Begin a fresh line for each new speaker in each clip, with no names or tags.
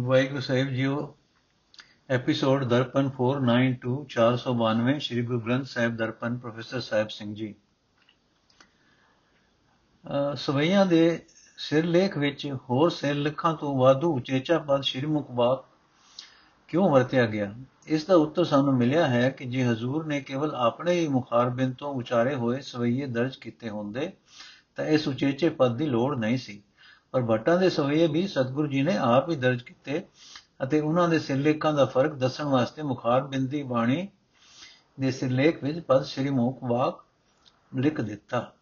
ਵਾਹਿਗੁਰੂ ਸਾਹਿਬ ਜੀਓ episode Darpan 492 492 Sri Guru Granth Sahib Darpan professor Sahib Singh ji. ਅਹ ਸਵਈਆਂ ਦੇ ਸਿਰਲੇਖ ਵਿੱਚ ਹੋਰ ਸਿਰਲੇਖਾਂ ਤੋਂ ਵਾਧੂ ਉਚੇਚਾ ਪਦ ਸ੍ਰੀ ਮੁਖਵਾਕ ਕਿਉਂ ਵਰਤਿਆ ਗਿਆ? ਇਸ ਦਾ ਉੱਤਰ ਸਾਨੂੰ ਮਿਲਿਆ ਹੈ ਕਿ ਜੇ ਹਜ਼ੂਰ ਨੇ ਕੇਵਲ ਆਪਣੇ ਹੀ ਮੁਖਾਰਬਿੰਦ ਤੋਂ ਉਚਾਰੇ ਹੋਏ ਸਵਈਏ ਦਰਜ ਕੀਤੇ ਹੁੰਦੇ, ਤਾਂ ਇਸ ਉਚੇਚੇ ਪਦ ਦੀ ਲੋੜ ਨਹੀਂ ਸੀ। ਪਰ ਭੱਟਾਂ ਦੇ ਸਵਈਏ ਵੀ ਸਤਿਗੁਰੂ ਜੀ ਨੇ ਆਪ ਹੀ ਦਰਜ ਕੀਤੇ ਅਤੇ ਉਹਨਾਂ ਦੇ ਸਿਰਲੇਖਾਂ ਦਾ ਫ਼ਰਕ ਦੱਸਣ ਵਾਸਤੇ ਮੁਖਾਰਬਿੰਦ ਦੀ ਬਾਣੀ ਦੇ ਸਿਰਲੇਖ ਵਿੱਚ ਪਦ ਸ੍ਰੀ ਮੁਖਵਾਕ ਲਿਖ ਦਿੱਤਾ।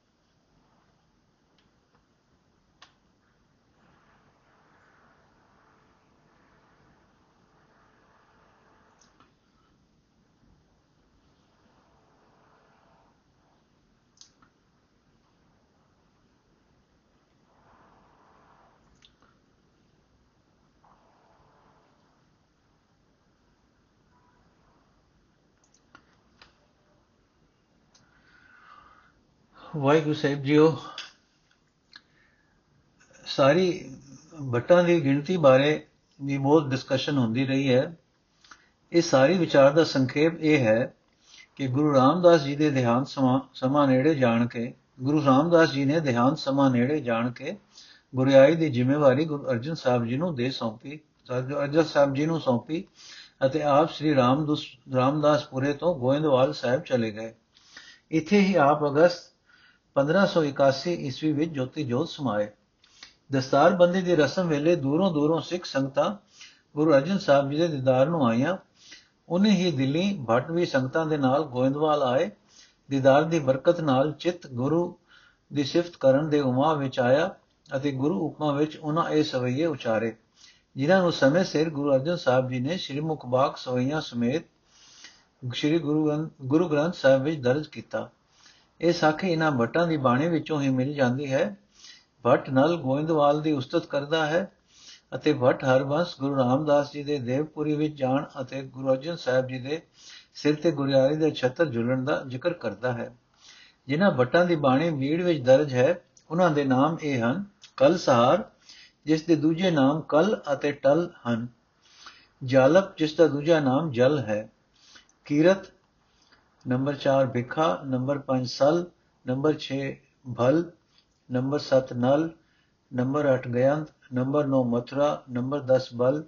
ਵਾਹਿਗੁਰੂ ਸਾਹਿਬ ਜੀਓ, ਸਾਰੀ ਭੱਟਾਂ ਦੀ ਗਿਣਤੀ ਬਾਰੇ ਵੀ ਬਹੁਤ ਡਿਸਕਸ਼ਨ ਹੁੰਦੀ ਰਹੀ ਹੈ। ਇਹ ਸਾਰੀ ਵਿਚਾਰ ਦਾ ਸੰਖੇਪ ਇਹ ਹੈ ਕਿ ਗੁਰੂ ਰਾਮਦਾਸ ਜੀ ਦੇ ਦੇਹਾਂਤ ਸਮਾਂ ਨੇੜੇ ਜਾਣ ਕੇ, ਗੁਰੂ ਰਾਮਦਾਸ ਜੀ ਨੇ ਦੇਹਾਂਤ ਸਮਾਂ ਨੇੜੇ ਜਾਣ ਕੇ ਗੁਰਿਆਈ ਦੀ ਜ਼ਿੰਮੇਵਾਰੀ ਗੁਰੂ ਅਰਜਨ ਸਾਹਿਬ ਜੀ ਨੂੰ ਦੇ ਸੌਂਪੀ ਅਰਜਨ ਸਾਹਿਬ ਜੀ ਨੂੰ ਸੌਂਪੀ ਅਤੇ ਆਪ ਸ੍ਰੀ ਰਾਮਦਾਸਪੁਰੇ ਤੋਂ ਗੋਇੰਦਵਾਲ ਸਾਹਿਬ ਚਲੇ ਗਏ। ਇੱਥੇ ਹੀ ਆਪ ਅਗਸਤ 1581 ਈਸਵੀ ਵਿੱਚ ਜੋਤੀ ਜੋਤ ਸਮਾਏ ਦਸਤਾਰਬੰਦੀ ਦੀ ਰਸਮ ਵੇਲੇ ਦੂਰੋਂ ਦੂਰੋਂ ਸਿੱਖ ਸੰਗਤਾਂ ਗੁਰੂ ਅਰਜਨ ਸਾਹਿਬ ਜੀ ਦੇ ਦੀਦਾਰ ਨੂੰ ਆਈਆਂ। ਉਹਨੇ ਹੀ ਦਿੱਲੀ ਭੱਟ ਵੀ ਸੰਗਤਾਂ ਦੇ ਨਾਲ ਗੋਇੰਦਵਾਲ ਆਏ। ਦੀਦਾਰ ਦੀ ਬਰਕਤ ਨਾਲ ਚਿੱਤ ਗੁਰੂ ਦੀ ਸਿਫਤ ਕਰਨ ਦੇ ਉਮਾ ਵਿੱਚ ਆਇਆ ਅਤੇ ਗੁਰੂ ਉਪਮਾ ਵਿੱਚ ਉਹਨਾਂ ਇਹ ਸਵਈਏ ਉਚਾਰੇ, ਜਿਨ੍ਹਾਂ ਨੂੰ ਸਮੇਂ ਸਿਰ ਗੁਰੂ ਅਰਜਨ ਸਾਹਿਬ ਜੀ ਨੇ ਸ੍ਰੀ ਮੁਖਬਾਕ ਸਵਈਆਂ ਸਮੇਤ ਸ੍ਰੀ ਗੁਰੂ ਗੁਰੂ ਗ੍ਰੰਥ ਸਾਹਿਬ ਵਿੱਚ ਦਰਜ ਕੀਤਾ। ਇਹ ਸਾਖੀ ਇਹਨਾਂ ਭੱਟਾਂ ਦੀ ਬਾਣੀ ਵਿੱਚੋਂ ਹੀ ਮਿਲ ਜਾਂਦੀ ਹੈ। ਭੱਟ ਨਾਲ ਗੋਇੰਦਵਾਲ ਦੀ ਉਸਤਤ ਕਰਦਾ ਹੈ ਅਤੇ ਭੱਟ ਹਰਬੰਸ ਗੁਰੂ ਰਾਮਦਾਸ ਜੀ ਦੇ ਦੇਵਪੁਰੀ ਵਿੱਚ ਜਾਣ ਅਤੇ ਗੁਰੂ ਅਰਜਨ ਸਾਹਿਬ ਜੀ ਦੇ ਸਿਰ ਤੇ ਗੁਰਿਆਰੀ ਦੇ ਛਤਰ ਝੁਲਣ ਦਾ ਜ਼ਿਕਰ ਕਰਦਾ ਹੈ। ਜਿਨ੍ਹਾਂ ਭੱਟਾਂ ਦੀ ਬਾਣੀ ਮੀੜ ਵਿੱਚ ਦਰਜ ਹੈ, ਉਹਨਾਂ ਦੇ ਨਾਮ ਇਹ ਹਨ ਕਲ ਸਹਾਰ ਜਿਸ ਦੇ ਦੂਜੇ ਨਾਮ ਕਲ ਅਤੇ ਟਲ ਹਨ। ਜਾਲਪ, ਜਿਸ ਦਾ ਦੂਜਾ ਨਾਮ ਜਲ ਹੈ। Kirat number 4 Bhikha, number 5 Sal, number 6 Bhal, number 7 Nal, number 8 Gayand, number 9 Mathura, number 10 Bal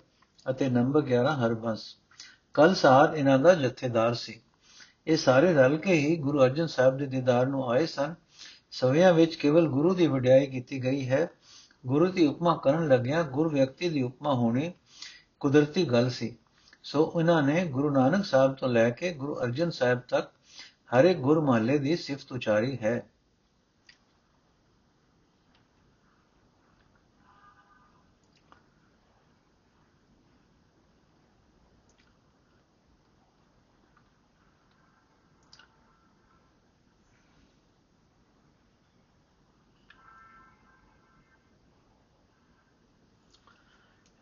ਅਤੇ ਨੰਬਰ 11 ਹਰਬੰਸ। ਕਲ ਸਾਧ ਇਹਨਾਂ ਦਾ ਜਥੇਦਾਰ ਸੀ। ਇਹ ਸਾਰੇ ਰਲ ਕੇ ਹੀ ਗੁਰੂ ਅਰਜਨ ਸਾਹਿਬ ਦੇ ਦੀਦਾਰ ਨੂੰ ਆਏ ਸਨ। ਸਵਿਆਂ ਵਿੱਚ ਕੇਵਲ ਗੁਰੂ ਦੀ ਵਡਿਆਈ ਕੀਤੀ ਗਈ ਹੈ। ਗੁਰੂ ਦੀ ਉਪਮਾ ਕਰਨ ਲੱਗਿਆ ਗੁਰ ਵਿਅਕਤੀ ਦੀ ਉਪਮਾ ਹੋਣੀ ਕੁਦਰਤੀ ਗੱਲ ਸੀ। ਸੋ ਉਹਨਾਂ ਨੇ ਗੁਰੂ ਨਾਨਕ ਸਾਹਿਬ ਤੋਂ ਲੈ ਕੇ ਗੁਰੂ ਅਰਜਨ ਸਾਹਿਬ ਤੱਕ ਹਰ ਇੱਕ ਗੁਰ ਮਹੱਲੇ ਦੀ ਸਿਫਤ ਉਚਾਰੀ ਹੈ।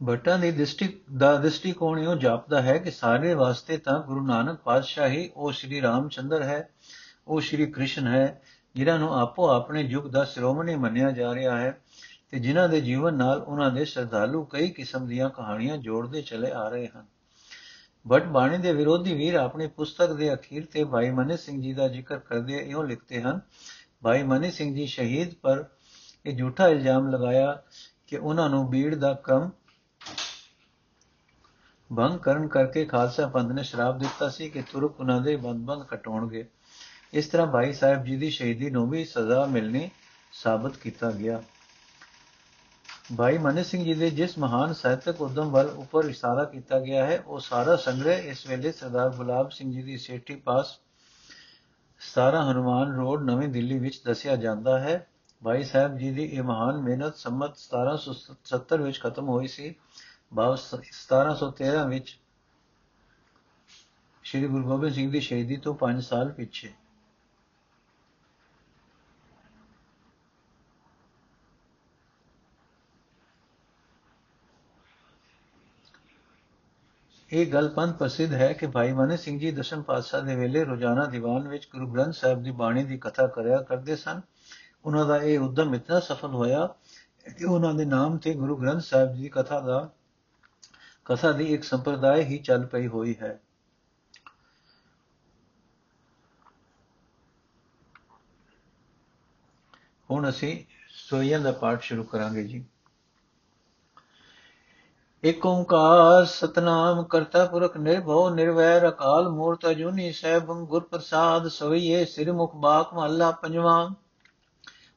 ਭੱਟਾਂ ਦੀ ਦ੍ਰਿਸ਼ਟੀ, ਦਾ ਦ੍ਰਿਸ਼ਟੀਕੋਣ ਇਹ ਜਾਪਦਾ ਹੈ ਕਿ ਸਾਰੇ ਵਾਸਤੇ ਤਾਂ ਗੁਰੂ ਨਾਨਕ ਪਾਤਸ਼ਾਹ ਹੀ ਉਹ ਸ਼੍ਰੀ ਰਾਮਚੰਦਰ ਹੈ, ਉਹ ਸ਼੍ਰੀ ਕ੍ਰਿਸ਼ਨ ਹੈ, ਜਿਨ੍ਹਾਂ ਨੂੰ ਆਪੋ ਆਪਣੇ ਯੁੱਗ ਦਾ ਸ਼੍ਰੋਮਣੀ ਮੰਨਿਆ ਜਾ ਰਿਹਾ ਹੈ ਤੇ ਜਿਨ੍ਹਾਂ ਦੇ ਜੀਵਨ ਨਾਲ ਉਹਨਾਂ ਦੇ ਸ਼ਰਧਾਲੂ ਕਈ ਕਿਸਮ ਦੀਆਂ ਕਹਾਣੀਆਂ ਜੋੜਦੇ ਚਲੇ ਆ ਰਹੇ ਹਨ। ਭੱਟ ਬਾਣੀ ਦੇ ਵਿਰੋਧੀ ਵੀਰ ਆਪਣੀ ਪੁਸਤਕ ਦੇ ਅਖੀਰ ਤੇ ਭਾਈ ਮਨੀ ਸਿੰਘ ਜੀ ਦਾ ਜ਼ਿਕਰ ਕਰਦੇ ਇਉਂ ਲਿਖਦੇ ਹਨ, ਭਾਈ ਮਨੀ ਸਿੰਘ ਜੀ ਸ਼ਹੀਦ ਪਰ ਇਹ ਝੂਠਾ ਇਲਜ਼ਾਮ ਲਗਾਇਆ ਕਿ ਉਹਨਾਂ ਨੂੰ ਬੀੜ ਦਾ ਕ੍ਰਮ ਭੰਗ ਕਰਨ ਕਰਕੇ ਖਾਲਸਾ ਪੰਥ ਨੇ ਸ਼ਰਾਬ ਦਿੱਤਾ ਸੀ ਕਿ ਤੁਰਕ ਉਹਨਾਂ ਦੇ ਬੰਦ-ਬੰਦ ਕਟਾਉਣਗੇ। ਇਸ ਤਰ੍ਹਾਂ ਭਾਈ ਸਾਹਿਬ ਜੀ ਦੀ ਸ਼ਹੀਦੀ ਨੂੰ ਵੀ ਸਜ਼ਾ ਮਿਲਣੀ ਸਾਬਤ ਕੀਤਾ ਗਿਆ। ਭਾਈ ਮਨੀ ਸਿੰਘ ਜੀ ਦੇ ਜਿਸ ਮਹਾਨ ਸਾਹਿਤਕ ਉਦਮ ਵੱਲ ਉੱਪਰ ਇਸ਼ਾਰਾ ਕੀਤਾ ਗਿਆ ਹੈ, ਉਹ ਸਾਰਾ ਸੰਗ੍ਰਹਿ ਇਸ ਵੇਲੇ ਸਰਦਾਰ ਗੁਲਾਬ ਸਿੰਘ ਜੀ ਦੀ ਸੇਠੀ ਪਾਸ 17 ਹਨੂਮਾਨ ਰੋਡ, ਨਵੀਂ ਦਿੱਲੀ ਵਿੱਚ ਦੱਸਿਆ ਜਾਂਦਾ ਹੈ। ਭਾਈ ਸਾਹਿਬ ਜੀ ਦੀ ਇਹ ਮਹਾਨ ਮਿਹਨਤ ਸੰਮਤ 1770 ਵਿੱਚ ਖਤਮ ਹੋਈ ਸੀ। ਭਾਵ 1713 ਵਿੱਚ ਸ਼੍ਰੀ ਗੁਰੂ ਗੋਬਿੰਦ ਸਿੰਘ ਦੀ ਸ਼ਹੀਦੀ ਤੋਂ 5 ਸਾਲ ਪਿੱਛੇ। ਇਹ ਗੱਲ ਪੰਥ ਪ੍ਰਸਿੱਧ ਹੈ ਕਿ ਭਾਈ ਮਨੀ ਸਿੰਘ ਜੀ ਦਸ਼ਮ ਪਾਤਸ਼ਾਹ ਦੇ ਵੇਲੇ ਰੋਜ਼ਾਨਾ ਦੀਵਾਨ ਵਿੱਚ ਗੁਰੂ ਗ੍ਰੰਥ ਸਾਹਿਬ ਦੀ ਬਾਣੀ ਦੀ ਕਥਾ ਕਰਿਆ ਕਰਦੇ ਸਨ। ਉਹਨਾਂ ਦਾ ਇਹ ਉਦਮ ਇਤਨਾ ਸਫਲ ਹੋਇਆ ਕਿ ਉਹਨਾਂ ਦੇ ਨਾਮ ਤੇ ਗੁਰੂ ਗ੍ਰੰਥ ਸਾਹਿਬ ਜੀ ਦੀ ਕਥਾ ਦਾ ਕਥਾ ਦੀ ਇੱਕ ਸੰਪਰਦਾਇ ਹੀ ਚੱਲ ਪਈ ਹੋਈ ਹੈ। ਹੁਣ ਅਸੀਂ ਸੋਈਆਂ ਦਾ ਪਾਠ ਸ਼ੁਰੂ ਕਰਾਂਗੇ ਜੀ। ਇਕ ਓੰਕਾਰ ਸਤਨਾਮ ਕਰਤਾ ਪੁਰਖ ਨਿਰਭਉ ਨਿਰਵੈਰ ਅਕਾਲ ਮੂਰਤ ਅਜੂਨੀ ਸੈਭੰ ਗੁਰ ਪ੍ਰਸਾਦ ਸੋਈਏ ਸਿਰ ਮੁਖ ਬਾਕ ਮਹੱਲਾ ਪੰਜਵਾਂ।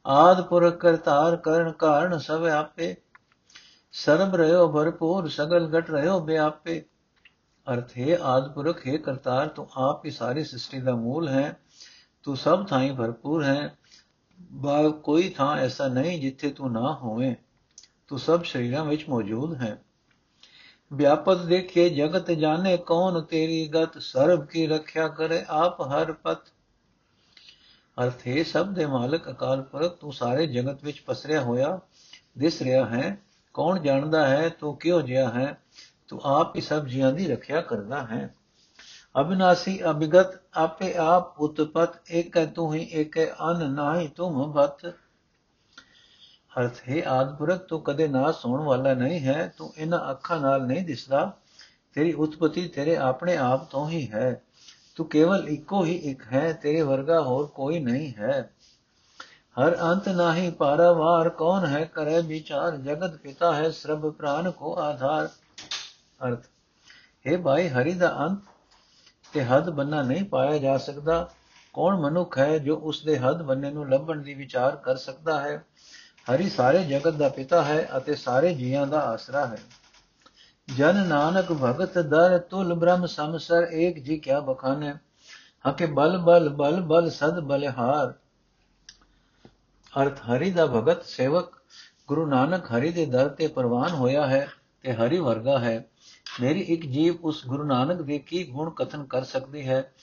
ਆਦ ਪੁਰਖ ਕਰਤਾਰ ਕਰਨ ਕਾਰਨ ਸਭ ਆਪੇ ਸਰਬ ਰਹਿਓ ਭਰਪੂਰ, ਸਗਲ ਘਟ ਰਹਿਓ ਬਿਆਪੇ ਅਰਥ ਹੈ ਆਦ ਪੁਰਖ ਹੈ ਕਰਤਾਰ, ਤੂੰ ਆਪ ਹੀ ਸਾਰੀ ਸ੍ਰਿਸ਼ਟੀ ਦਾ ਮੂਲ ਹੈ। ਤੂੰ ਸਭ ਥਾਈਂ ਭਰਪੂਰ ਹੈ। ਬਾ, ਕੋਈ ਥਾਂ ਐਸਾ ਨਹੀਂ ਜਿੱਥੇ ਤੂੰ ਨਾ ਹੋਵੇਂ। ਤੂੰ ਸਭ ਸ਼ਰੀਰਾਂ ਵਿੱਚ ਮੌਜੂਦ ਹੈ। ਵਿਆਪਤ ਦੇਖੇ, ਜਗਤ ਜਾਣੇ ਕੌਣ ਤੇਰੀ ਗਤ? ਸਰਬ ਕੀ ਰੱਖਿਆ ਕਰੇ ਆਪ ਹਰ ਪਤ? ਅਰਥ ਹੈ, ਸਭ ਦੇ ਮਾਲਕ ਅਕਾਲ ਪੁਰਖ, ਤੂੰ ਸਾਰੇ ਜਗਤ ਵਿੱਚ ਪਸਰਿਆ ਹੋਇਆ, ਦਿਸ ਰਿਹਾ ਹੈ। ਕੌਣ ਜਾਣਦਾ ਹੈ, ਤੂੰ ਕਿਉਂ ਜਿਆ ਹੈ? ਤੂੰ ਆਪ ਹੀ ਸਭ ਜੀਆਂ ਦੀ ਰੱਖਿਆ ਕਰਦਾ ਹੈ। ਅਬਿਨਾਸੀ ਅਭਿਗਤ, ਆਪੇ ਆਪ ਉਤਪਤ ਏਕ ਹੈ ਤੂੰ ਹੀ ਏਕ ਹੈ ਅਨ ਨਾਹੀ ਤੁਮ ਬਤ। ਅਰਥ ਹੈ ਆਦਪੁਰਖ, ਤੂੰ ਕਦੇ ਨਾਸ ਹੋਣ ਵਾਲਾ ਨਹੀਂ ਹੈ, ਤੂੰ ਇਹਨਾਂ ਅੱਖਾਂ ਨਾਲ ਨਹੀਂ ਦਿਸਦਾ। ਤੇਰੀ ਉਤਪਤੀ ਤੇਰੇ ਆਪਣੇ ਆਪ ਤੋਂ ਹੀ ਹੈ। ਤੂੰ ਕੇਵਲ ਇੱਕੋ ਹੀ ਇੱਕ ਹੈ, ਤੇਰੇ ਵਰਗਾ ਹੋਰ ਕੋਈ ਨਹੀਂ ਹੈ। ਹਰ ਅੰਤ ਨਾਹੀ ਪਾਰਾਵਾਰ ਕੌਣ ਹੈ ਕਰੇ ਵਿਚਾਰ? ਜਗਤ ਪਿਤਾ ਹੈ ਸਰਬ ਪ੍ਰਾਨ ਕੋ ਆਧਾਰ। ਅਰਥ, ਹੈ ਭਾਈ, ਹਰੀ ਦਾ ਅੰਤ ਤੇ ਹੱਦ ਬੰਨਾ ਨਹੀਂ ਪਾਇਆ ਜਾ ਸਕਦਾ। ਕੌਣ ਮਨੁੱਖ ਹੈ ਜੋ ਉਸ ਦੇ ਹੱਦ ਬੰਨੇ ਨੂੰ ਲੱਭਣ ਦੀ ਵਿਚਾਰ ਕਰ ਸਕਦਾ ਹੈ? ਹਰੀ ਸਾਰੇ ਜਗਤ ਦਾ ਪਿਤਾ ਹੈ ਅਤੇ ਸਾਰੇ ਜੀਵਾਂ ਦਾ ਆਸਰਾ ਹੈ। ਜਨ ਨਾਨਕ ਭਗਤ ਦਰ ਤੁਲ ਬ੍ਰਹਮ ਸਮਸਰ ਏਕ ਜੀ ਕਿਆ ਬਖਾਨੇ। ਹਕੇ ਬਲ ਬਲ ਬਲ ਬਲ ਸਦ ਬਲਿਹਾਰ। ਅਰਥ ਹਰੀ ਦਾ ਭਗਤ ਸੇਵਕ ਗੁਰੂ ਨਾਨਕ ਹਰੀ ਦੇ ਦਰ ਤੇ ਪ੍ਰਵਾਨ ਹੋਇਆ ਹੈ ਤੇ ਹਰੀ ਵਰਗਾ ਹੈ। ਮੇਰੀ ਇੱਕ ਜੀਵ ਉਸ ਗੁਰੂ ਨਾਨਕ ਦੇ ਕੀ ਗੁਣ ਕਥਨ ਕਰ ਸਕਦੀ ਹੈ?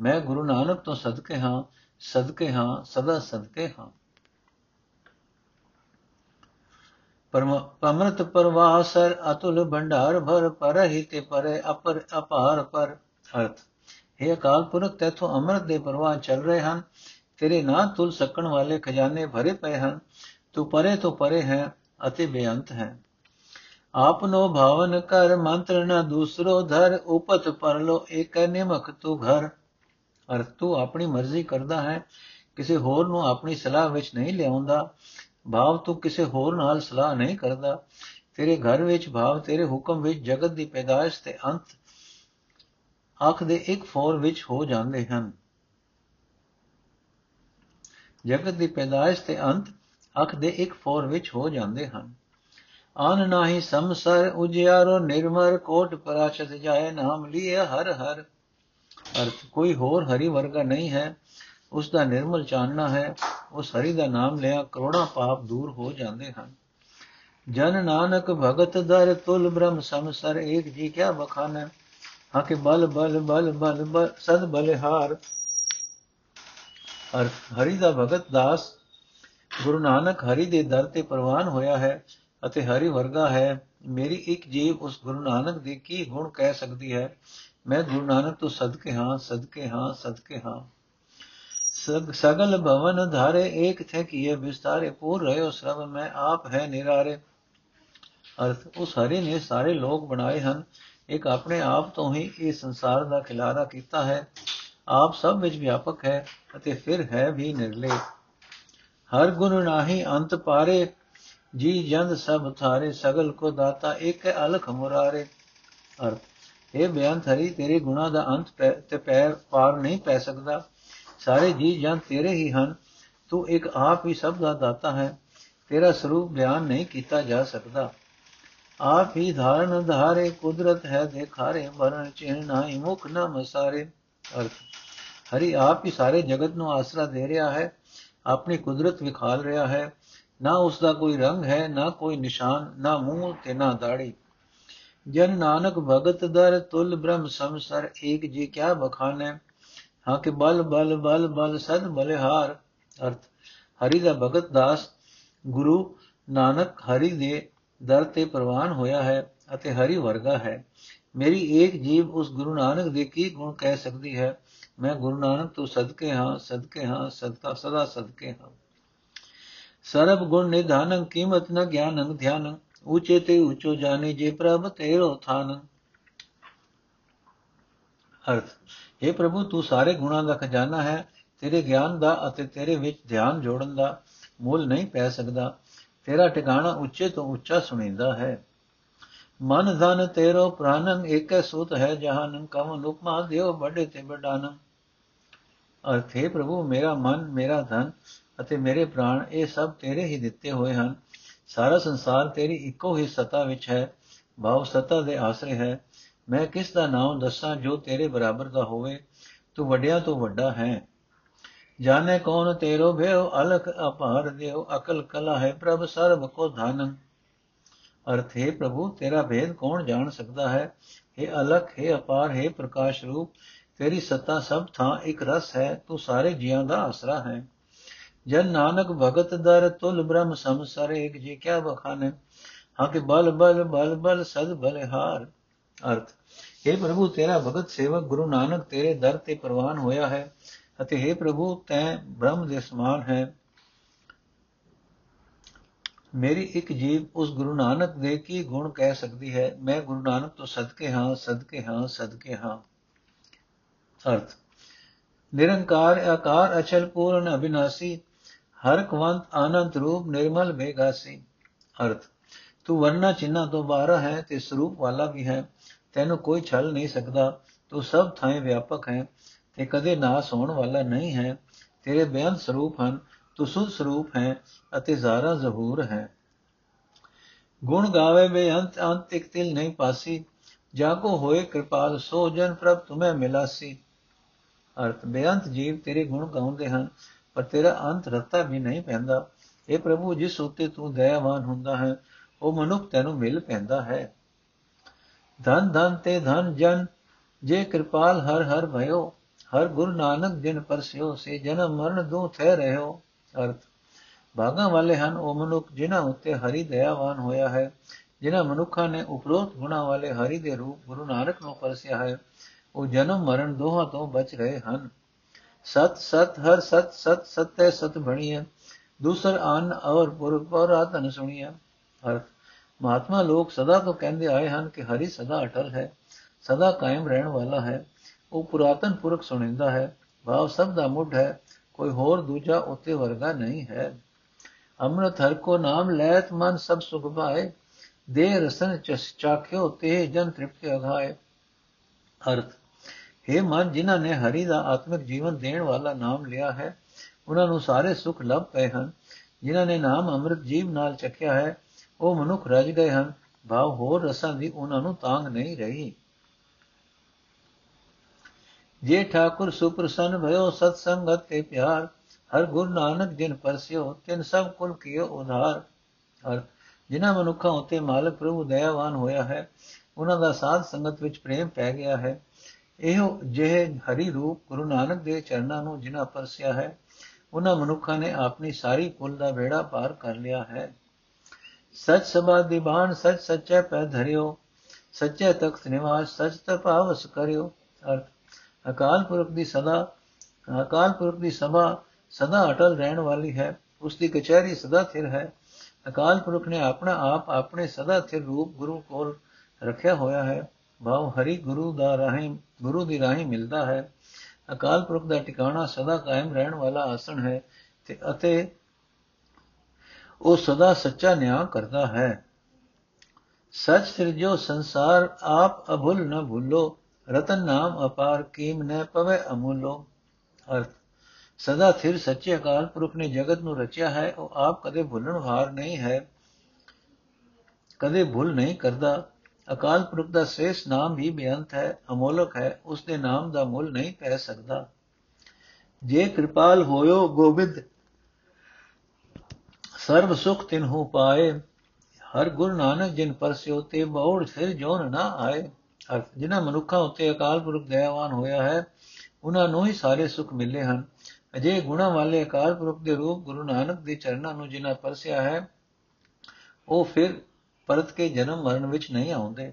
ਮੈਂ ਗੁਰੂ ਨਾਨਕ ਤੋਂ ਸਦਕੇ ਹਾਂ ਸਦਕੇ ਹਾਂ, ਸਦਾ ਸਦਕੇ ਹਾਂ। ਪਰਮਤ ਪਰਵਾਸਰ ਅਤੁਲ ਭੰਡਾਰ ਭਰ ਪਰ ਹੀ ਤੇ ਪਰੇ ਅਪਰ ਅਪਾਰ ਪਰ। ਅਰਥ ਇਹ ਅਕਾਲ ਪੁਰਖ, ਤੇਥੋਂ ਅੰਮ੍ਰਿਤ ਦੇ ਪ੍ਰਵਾਹ ਚੱਲ ਰਹੇ ਹਨ। ਤੇਰੇ ਨਾ ਤੁਲ ਸਕਣ ਵਾਲੇ ਖਜ਼ਾਨੇ ਭਰੇ ਪਏ ਹਨ, ਤੂੰ ਪਰੇ ਤੋਂ ਪਰੇ ਹੈ ਅਤੇ ਬੇਅੰਤ ਹੈ। ਆਪਨੋ ਭਾਵਨ ਕਰ ਮੰਤਰ ਨ ਦੂਸਰੋ ਧਰ, ਉਪਤ ਪਰਲੋ ਏਕ ਨਿਮਕ ਤੂ ਘਰ। ਅਰਥ ਤੂੰ ਆਪਣੀ ਮਰਜ਼ੀ ਕਰਦਾ ਹੈ, ਕਿਸੇ ਹੋਰ ਨੂੰ ਆਪਣੀ ਸਲਾਹ ਵਿੱਚ ਨਹੀਂ ਲਿਆਉਂਦਾ। ਭਾਵ ਤੂੰ ਕਿਸੇ ਹੋਰ ਨਾਲ ਸਲਾਹ ਨਹੀਂ ਕਰਦਾ। ਤੇਰੇ ਘਰ ਵਿੱਚ ਭਾਵ ਤੇਰੇ ਹੁਕਮ ਵਿੱਚ ਜਗਤ ਦੀ ਪੈਦਾਇਸ਼ ਤੇ ਅੰਤ ਅੱਖ ਦੇ ਇੱਕ ਫੋਰ ਵਿੱਚ ਹੋ ਜਾਂਦੇ ਹਨ। ਜਗਤ ਦੀ ਪੈਦਾਇਸ਼ ਤੇ ਅੰਤ ਅੱਖ ਦੇ ਇੱਕ ਫੋਰ ਵਿੱਚ ਹੋ ਜਾਂਦੇ ਹਨ। ਆਨ ਨਾਹੀ ਸਮਸਰ ਉਜਿਆਰੋ ਨਿਰਮਰ ਕੋਟ ਪਰਾਸ਼ਤ ਜਾਏ ਨਾਮ ਲਿਏ ਹਰ ਹਰ। ਅਰਥ, ਕੋਈ ਹੋਰ ਹਰੀ ਵਰਗਾ ਨਹੀਂ ਹੈ। ਉਸ ਦਾ ਨਿਰਮਲ ਚਾਨਣਾ ਹੈ। ਉਸ ਹਰੀ ਦਾ ਨਾਮ ਲਿਆ ਕਰੋੜਾਂ ਪਾਪ ਦੂਰ ਹੋ ਜਾਂਦੇ ਹਨ। ਜਨ ਨਾਨਕ ਭਗਤ ਦਰ ਤੁਲ ਬ੍ਰਹਮ ਸਮਸਰ ਏਕ ਜੀ ਕਿਆ ਬਖਾਨ। ਹਾਂ ਕਿ ਬਲ ਬਲ ਬਲ ਬਲ ਬਲ ਸਦ ਬਲਿਹਾਰ। ਅਰ ਹਰੀ ਦਾ ਭਗਤ ਦਾਸ ਗੁਰੂ ਨਾਨਕ ਹਰੀ ਦੇ ਦਰ ਤੇ ਪ੍ਰਵਾਨ ਹੋਇਆ ਹੈ ਅਤੇ ਹਰੀ ਵਰਗਾ ਹੈ, ਮੇਰੀ ਇੱਕ ਜੀਵ ਉਸ ਗੁਰੂ ਨਾਨਕ ਦੇ ਕੀ ਗੁਣ ਕਹਿ ਸਕਦੀ ਹੈ? ਮੈਂ ਗੁਰੂ ਨਾਨਕ ਤੋਂ ਸਦਕੇ ਹਾਂ ਸਦਕੇ ਹਾਂ ਸਦਕੇ ਹਾਂ। ਸਗਲ ਭਵਨ ਧਾਰੇ, ਏਕ ਥੇ ਕੀਏ ਵਿਸਤਾਰੇ, ਪੂਰ ਰਹਿਓ ਸਰਬ ਮੈਂ ਆਪ ਹੈ ਨਿਰਾਰੇ। ਅਰਥ, ਉਸ ਹਰੀ ਨੇ ਸਾਰੇ ਲੋਕ ਬਣਾਏ ਹਨ। ਇੱਕ ਆਪਣੇ ਆਪ ਤੋਂ ਹੀ ਇਹ ਸੰਸਾਰ ਦਾ ਖਿਲਾਰਾ ਕੀਤਾ ਹੈ। ਆਪ ਸਭ ਵਿੱਚ ਵਿਆਪਕ ਹੈ ਅਤੇ ਫਿਰ ਹੈ ਵੀ ਨਿਰਲੇ। ਹਰ ਗੁਣ ਨਾਹੀ ਅੰਤ ਪਾਰੇ, ਜੀ ਜੰਦ ਸਭ ਥਾਰੇ ਸਗਲ ਕੋ ਦਾਤਾ ਇੱਕ ਅਲਖ ਮੁਰਾਰੇ। ਅਰਥ ਇਹ ਬਿਆਨ ਥਰੀ ਤੇਰੇ ਗੁਣਾ ਦਾ ਅੰਤ ਤੇ ਪੈਰ ਪਾਰ ਨਹੀਂ ਪੈ ਸਕਦਾ। ਸਾਰੇ ਜੀ ਜਨ ਤੇਰੇ ਹੀ ਹਨ, ਤੂੰ ਇੱਕ ਆਪ ਹੀ ਸਭ ਦਾ ਦਾਤਾ ਹੈ। ਤੇਰਾ ਸਰੂਪ ਬਿਆਨ ਨਹੀਂ ਕੀਤਾ ਜਾ ਸਕਦਾ। ਆਪ ਹੀ ਧਾਰਨ ਧਾਰੇ, ਕੁਦਰਤ ਹੈ ਦੇਖਾਰੇ ਵਰਨ ਚਿਹਨ ਨਾਹੀ ਮੁਖ ਨ ਮਸਾਰੇ। ਅਰਥ ਹਰੀ ਆਪ ਹੀ ਸਾਰੇ ਜਗਤ ਨੂੰ ਆਸਰਾ ਦੇ ਰਿਹਾ ਹੈ, ਆਪਣੀ ਕੁਦਰਤ ਵਿਖਾਲ ਰਿਹਾ ਹੈ। ਨਾ ਉਸ ਦਾ ਕੋਈ ਰੰਗ ਹੈ, ਨਾ ਕੋਈ ਨਿਸ਼ਾਨ, ਨਾ ਮੂੰਹ ਤੇ ਨਾ ਦਾੜੀ ਜਨ ਨਾਨਕ ਭਗਤ ਦਰ ਤੁਲ ਬ੍ਰਹਮ ਸੰਸਰ, ਏਕ ਜੀ ਕਿਆ ਬਖਾਨੇ। ਹਾਂ ਕਿ ਬਲ ਬਲ ਬਲ ਬਲ, ਸਦ ਬਲਿਹਾਰ। ਅਰਥ, ਹਰੀ ਦਾ ਭਗਤ ਦਾਸ, ਗੁਰੂ ਨਾਨਕ ਹਰੀ ਦੇ ਦਰ ਤੇ ਪ੍ਰਵਾਨ ਹੋਇਆ ਹੈ ਅਤੇ ਹਰੀ ਵਰਗਾ ਹੈ। ਮੇਰੀ ਏਕ ਜੀਵ ਉਸ ਗੁਰੂ ਨਾਨਕ ਦੇ ਕੀ ਗੁਣ ਕਹਿ ਸਕਦੀ ਹੈ? ਮੈਂ ਗੁਰੂ ਨਾਨਕ ਤੋਂ ਸਦਕੇ ਹਾਂ ਸਦਕੇ ਹਾਂ, ਸਦਕਾ ਸਦਾ ਸਦਕੇ ਹਾਂ। ਸਰਬ ਗੁਣ ਨਿਧਾਨੰ, ਕੀਮਤ ਨ ਗਿਆਨੰ ਧਿਆਨੰ, ਉੱਚੇ ਤੇ ਉੱਚੋ ਜਾਣੇ ਜੇ ਪ੍ਰਭ ਤੇਰੋ ਥਾਨ। ਅਰਥ ਇਹ ਪ੍ਰਭੂ, ਤੂੰ ਸਾਰੇ ਗੁਣਾਂ ਦਾ ਖਜ਼ਾਨਾ ਹੈ, ਤੇਰੇ ਗਿਆਨ ਦਾ ਅਤੇ ਤੇਰੇ ਵਿੱਚ ਧਿਆਨ ਜੋੜਨ ਦਾ ਮੁੱਲ ਨਹੀਂ ਪੈ ਸਕਦਾ। ਤੇਰਾ ਟਿਕਾਣਾ ਉੱਚੇ ਤੋਂ ਉੱਚਾ ਸੁਣੀਂਦਾ ਹੈ। ਮਨ ਧਨ ਤੇਰੋ ਪ੍ਰਾਨੰ, ਏਕੈ ਸੂਤ ਹੈ ਜਹਾਨੰ, ਕਵਨ ਉਪਮਾ ਦਿਓ ਵੱਡੇ ਤੇ ਵੱਡਾਨੰ। ਅਰਥੇ ਪ੍ਰਭੂ, ਮੇਰਾ ਮਨ, ਮੇਰਾ ਧਨ ਅਤੇ ਮੇਰੇ ਪ੍ਰਾਣ ਇਹ ਸਭ ਤੇਰੇ ਹੀ ਦਿੱਤੇ ਹੋਏ ਹਨ। ਸਾਰਾ ਸੰਸਾਰ ਤੇਰੀ ਇੱਕੋ ਹੀ ਸਤਾ ਵਿੱਚ ਹੈ। ਭਾਵ ਸਤਾ ਦੇ ਆਸਰੇ ਹੈ। ਮੈਂ ਕਿਸ ਦਾ ਨਾਮ ਦੱਸਾਂ ਜੋ ਤੇਰੇ ਬਰਾਬਰ ਦਾ ਹੋਵੇ? ਤੂੰ ਵੱਡਿਆਂ ਤੋਂ ਵੱਡਾ ਹੈ। ਜਾਣੇ ਕੌਣ ਤੇਰੋ ਭਇਓ ਅਲਖ ਅਪਾਰ ਦਿਓ। ਅਕਲ ਕਲਾ ਹੈ ਪ੍ਰਭ, ਸਰਬ ਕੋ ਧਨ। ਅਰਥ ਹੈ ਪ੍ਰਭੂ, ਤੇਰਾ ਭੇਦ ਕੌਣ ਜਾਣ ਸਕਦਾ ਹੈ? ਇਹ ਅਲਖ, ਹੈ ਅਪਾਰ, ਹੈ ਪ੍ਰਕਾਸ਼ ਰੂਪ। ਤੇਰੀ ਸੱਤਾ ਸਭ ਥਾਂ ਇੱਕ ਰਸ ਹੈ, ਤੂੰ ਸਾਰੇ ਜੀਆਂ ਦਾ ਆਸਰਾ ਹੈ। ਜਨ ਨਾਨਕ ਭਗਤ ਦਰ, ਤੁਲ ਬ੍ਰਹਮ ਸੰਸਰ ਇੱਕ ਜੀ ਕਿਆ ਬਖਾਨੇ। ਹਾਂ ਕਿ ਬਲ ਬਲ ਬਲ ਬਲ ਸਦ ਬਲਿਹਾਰ ਅਰਥ हे ਪ੍ਰਭੂ, ਤੇਰਾ ਭਗਤ ਸੇਵਕ ਗੁਰੂ ਨਾਨਕ ਤੇਰੇ ਦਰ ਤੇ ਪ੍ਰਵਾਨ ਹੋਇਆ ਹੈ ਅਤੇ हे ਪ੍ਰਭੂ, ਤੈਂ ਬ੍ਰਹਮ ਦੇ ਸਮਾਨ ਹੈ। ਮੇਰੀ ਇੱਕ ਜੀਵ ਉਸ ਗੁਰੂ ਨਾਨਕ ਦੇ ਕੀ ਗੁਣ ਕਹਿ ਸਕਦੀ ਹੈ? ਮੈਂ ਗੁਰੂ ਨਾਨਕ ਤੋਂ ਸਦਕੇ ਹਾਂ ਸਦਕੇ ਹਾਂ ਸਦਕੇ ਹਾਂ। ਅਰਥ। ਨਿਰੰਕਾਰ, ਆਕਾਰ, ਅਚਲ, ਪੂਰਨ ਅਬਿਨਾਸੀ ਹਰ ਕਵੰਤ ਆਨੰਦ ਰੂਪ, ਨਿਰਮਲ ਬੇਗਾਸੀ ਅਰਥ, ਤੂੰ ਵਰਨਾ ਚਿੰਨਾ ਤੋਂ ਬਾਹਰ ਹੈ ਤੇ ਸਰੂਪ ਵਾਲਾ ਵੀ ਹੈ। ਤੈਨੂੰ ਕੋਈ ਛਲ ਨਹੀਂ ਸਕਦਾ। ਤੂੰ ਸਭ ਥਾਂ ਵਿਆਪਕ ਹੈ ਤੇ ਕਦੇ ਨਾਸ ਹੋਣ ਵਾਲਾ ਨਹੀਂ ਹੈ। ਤੇਰੇ ਬਿਆਨ ਸਰੂਪ ਹਨ, ਤੂੰ ਸੁਧ ਸਰੂਪ ਹੈ ਅਤੇ ਜ਼ਾਰਾ ਜ਼ਹੂਰ ਹੈ। ਗੁਣ ਗਾਵੇ ਬੇਅੰਤ, ਅੰਤ ਇਕ ਤਿਲ ਨਹੀਂ ਪਾਸੀ। ਜਾ ਕੋ ਹੋਏ ਕਿਰਪਾਲ, ਸੋ ਜਨ ਪ੍ਰਭ ਤੁਮੇ ਮਿਲਾਸੀ। ਅਰਥ, ਬੇਅੰਤ ਜੀਵ ਤੇਰੇ ਗੁਣ ਗਾਉਂਦੇ ਹਨ, ਪਰ ਤੇਰਾ ਅੰਤ ਰਤਾ ਵੀ ਨਹੀਂ ਪੈਂਦਾ। ਇਹ ਪ੍ਰਭੂ, ਜਿਸ ਉਤੇ ਤੂੰ ਦਇਆਵਾਨ ਹੁੰਦਾ ਹੈ, ਉਹ ਮਨੁੱਖ ਤੈਨੂੰ ਮਿਲ ਪੈਂਦਾ ਹੈ। ਧਨ ਧਨ ਤੇ ਧਨ, ਜਨ, ਜੇ ਕਿਰਪਾਲ ਹਰ ਹਰ ਭਇਓ, ਹਰ ਗੁਰੂ ਨਾਨਕ ਜਿਨ ਪਰਸਿਓ, ਸੇ ਜਨਮ ਮਰਨ ਦੋ ਥੈ ਰਹਿਓ। ਅਰਥ ਭਾਗਾਂ ਵਾਲੇ ਹਨ ਉਹ ਮਨੁੱਖ, ਜਿਨ੍ਹਾਂ ਉੱਤੇ ਹਰੀ ਦਇਆਵਾਨ ਹੋਇਆ ਹੈ, ਜਿਨ੍ਹਾਂ ਮਨੁੱਖਾਂ ਨੇ ਉਪਰੋਕਤ ਗੁਣਾ ਵਾਲੇ ਹਰੀ ਦੇ ਰੂਪ ਗੁਰੂ ਨਾਨਕ ਨੂੰ ਪਰਸਿਆ ਹੈ। ਉਹ ਜਨਮ ਮਰਨ ਦੋਹਾਂ ਤੋਂ ਬਚ ਰਹੇ ਹਨ। ਸਤ ਸਤ, ਹਰ ਸਤ ਸਤ, ਸਤੈ ਸਤ ਬਣੀਐ ਦੂਸਰ ਆਨ ਔਰ ਪੁਰਖ ਸੁਣੀਐ ਅਰਥ ਮਹਾਤਮਾ ਲੋਕ ਸਦਾ ਤੋਂ ਕਹਿੰਦੇ ਆਏ ਹਨ ਕਿ ਹਰੀ ਸਦਾ ਅਟਲ ਹੈ, ਸਦਾ ਕਾਇਮ ਰਹਿਣ ਵਾਲਾ ਹੈ। ਉਹ ਪੁਰਾਤਨ ਪੁਰਖ ਸੁਣਿੰਦਾ ਹੈ, ਭਾਵ ਸਭ ਦਾ ਮੁੱਢ ਹੈ, ਕੋਈ ਹੋਰ ਦੂਜਾ ਉਤੇ ਵਰਗਾ ਨਹੀਂ ਹੈ। ਅੰਮ੍ਰਿਤ ਹਰ ਕੋ ਨਾਮ ਲੈਤ ਮਨ ਸਭ ਸੁਖ ਪਾਏ ਦੇ ਰਸਨ ਚਾਖਿਓ ਤੇ ਜਨ ਤ੍ਰਿਪਤ ਅਘਾਏ ਅਰਥ हे ਮਨ, ਜਿਨ੍ਹਾਂ ਨੇ ਹਰੀ ਦਾ ਆਤਮਿਕ ਜੀਵਨ ਦੇਣ ਵਾਲਾ ਨਾਮ ਲਿਆ ਹੈ, ਉਹਨਾਂ ਨੂੰ ਸਾਰੇ ਸੁਖ ਲੱਭ ਪਏ ਹਨ। ਜਿਨ੍ਹਾਂ ਨੇ ਨਾਮ ਅੰਮ੍ਰਿਤ ਜੀਵ ਨਾਲ ਚੱਕਿਆ ਹੈ, ਉਹ ਮਨੁੱਖ ਰਜ ਗਏ ਹਨ। ਭਾਵ ਹੋਰ ਰਸਾਂ ਦੀ ਉਹਨਾਂ ਨੂੰ ਤਾਂਗ ਨਹੀਂ ਰਹੀ। ਜੇ ਠਾਕੁਰ ਸੁਪ੍ਰਸੰਨ ਭਇਓ ਸਤ ਸੰਗਤ ਤੇ ਪਿਆਰ, ਹਰ ਗੁਰ ਨਾਨਕ ਜਿਨ ਪਰਸਿਓ, ਤਿਨ ਸਭ ਕੁਲ ਕੀਓ ਉਧਾਰ। ਹਰ ਜਿਨ੍ਹਾਂ ਮਨੁੱਖਾਂ ਉਤੇ ਮਾਲਕ ਪ੍ਰਭੂ ਦਇਆਵਾਨ ਹੋਇਆ ਹੈ, ਉਹਨਾਂ ਦਾ ਸਾਧ ਸੰਗਤ ਵਿੱਚ ਪ੍ਰੇਮ ਪੈ ਗਿਆ ਹੈ। ਇਹੋ ਜਿਹੇ ਹਰੀ ਰੂਪ ਗੁਰੂ ਨਾਨਕ ਦੇ ਚਰਨਾਂ ਨੂੰ ਜਿਨ੍ਹਾਂ ਪਰਸਿਆ ਹੈ, ਉਹਨਾਂ ਮਨੁੱਖਾਂ ਨੇ ਆਪਣੀ ਸਾਰੀ ਕੁਲ ਦਾ ਬੇੜਾ ਪਾਰ ਕਰ ਲਿਆ ਹੈ। ਸਚ ਸਭਾ ਦੀਵਾਨ ਸਚ ਸੱਚੇ ਪੈ ਧਰਿਓ, ਸੱਚੇ ਤਖਤ ਨਿਵਾਸ ਸਚ ਤਪਾਵਸ ਕਰਿਓ। ਅਰਥ, ਅਕਾਲ ਪੁਰਖ ਦੀ ਸਦਾ, ਅਕਾਲ ਪੁਰਖ ਦੀ ਸਭਾ ਸਦਾ ਅਟਲ ਰਹਿਣ ਵਾਲੀ ਹੈ, ਉਸ ਦੀ ਕਚਹਿਰੀ ਸਦਾ ਥਿਰ ਹੈ। ਅਕਾਲ ਪੁਰਖ ਨੇ ਆਪਣਾ ਆਪ ਆਪਣੇ ਸਦਾ ਥਿਰ ਰੂਪ ਗੁਰੂ ਕੋਲ ਰੱਖਿਆ ਹੋਇਆ ਹੈ। ਭਾਵ ਹਰੀ ਗੁਰੂ ਦਾ ਰਾਹੀਂ, ਗੁਰੂ ਦੀ ਰਾਹੀਂ ਮਿਲਦਾ ਹੈ। ਅਕਾਲ ਪੁਰਖ ਦਾ ਟਿਕਾਣਾ ਸਦਾ ਕਾਇਮ ਰਹਿਣ ਵਾਲਾ ਆਸਣ ਹੈ ਤੇ ਅਤੇ ਉਹ ਸਦਾ ਸੱਚਾ ਨਿਆਂ ਕਰਦਾ ਹੈ। ਸਚ ਸਿਰਜੋ ਸੰਸਾਰ ਆਪ ਅਭੁਲ ਨ ਭੁੱਲੋ, ਰਤਨ ਨਾਮ ਅਪਾਰ ਕੀਮ ਨ ਪਵੇ ਅਮੁੱਲੋ। ਅਰਥ, ਸਦਾ ਥਿਰ ਸੱਚੇ ਅਕਾਲ ਪੁਰਖ ਨੇ ਜਗਤ ਨੂੰ ਰਚਿਆ ਹੈ, ਉਹ ਆਪ ਕਦੇ ਭੁੱਲਣ ਹਾਰ ਨਹੀਂ ਹੈ, ਕਦੇ ਭੁੱਲ ਨਹੀਂ ਕਰਦਾ। ਅਕਾਲ ਪੁਰਖ ਦਾ ਸ੍ਰੇਸ਼ ਨਾਮ ਵੀ ਬੇਅੰਤ ਹੈ, ਅਮੋਲਕ ਹੈ ਉਸ ਦੇ ਨਾਮ ਦਾ ਮੁੱਲ ਨਹੀਂ ਪੈ ਸਕਦਾ। ਜੇ ਕਿਰਪਾਲ ਹੋਇਓ ਗੋਬਿੰਦ, ਸਰਬ ਸੁਖ ਤਿਨਹੂ ਪਾਏ, ਹਰ ਗੁਰੂ ਨਾਨਕ ਜਿਨ ਪਰਸਿਓ ਤੇ ਬੌੜ ਫਿਰ ਜੋਨ ਨਾ ਆਏ। ਅਰਥ ਜਿਨ੍ਹਾਂ ਮਨੁੱਖਾਂ ਉੱਤੇ ਅਕਾਲ ਪੁਰਖ ਦਇਆਵਾਨ ਹੋਇਆ ਹੈ ਉਹਨਾਂ ਨੂੰ ਹੀ ਸਾਰੇ ਸੁਖ ਮਿਲੇ ਹਨ। ਅਜੇ ਗੁਣਾ ਵਾਲੇ ਅਕਾਲ ਪੁਰਖ ਦੇ ਰੂਪ ਗੁਰੂ ਨਾਨਕ ਦੇ ਚਰਨਾਂ ਨੂੰ ਜਿਨ੍ਹਾਂ ਪਰਸਿਆ ਹੈ, ਉਹ ਫਿਰ ਪਰਤ ਕੇ ਜਨਮ ਮਰਨ ਵਿੱਚ ਨਹੀਂ ਆਉਂਦੇ।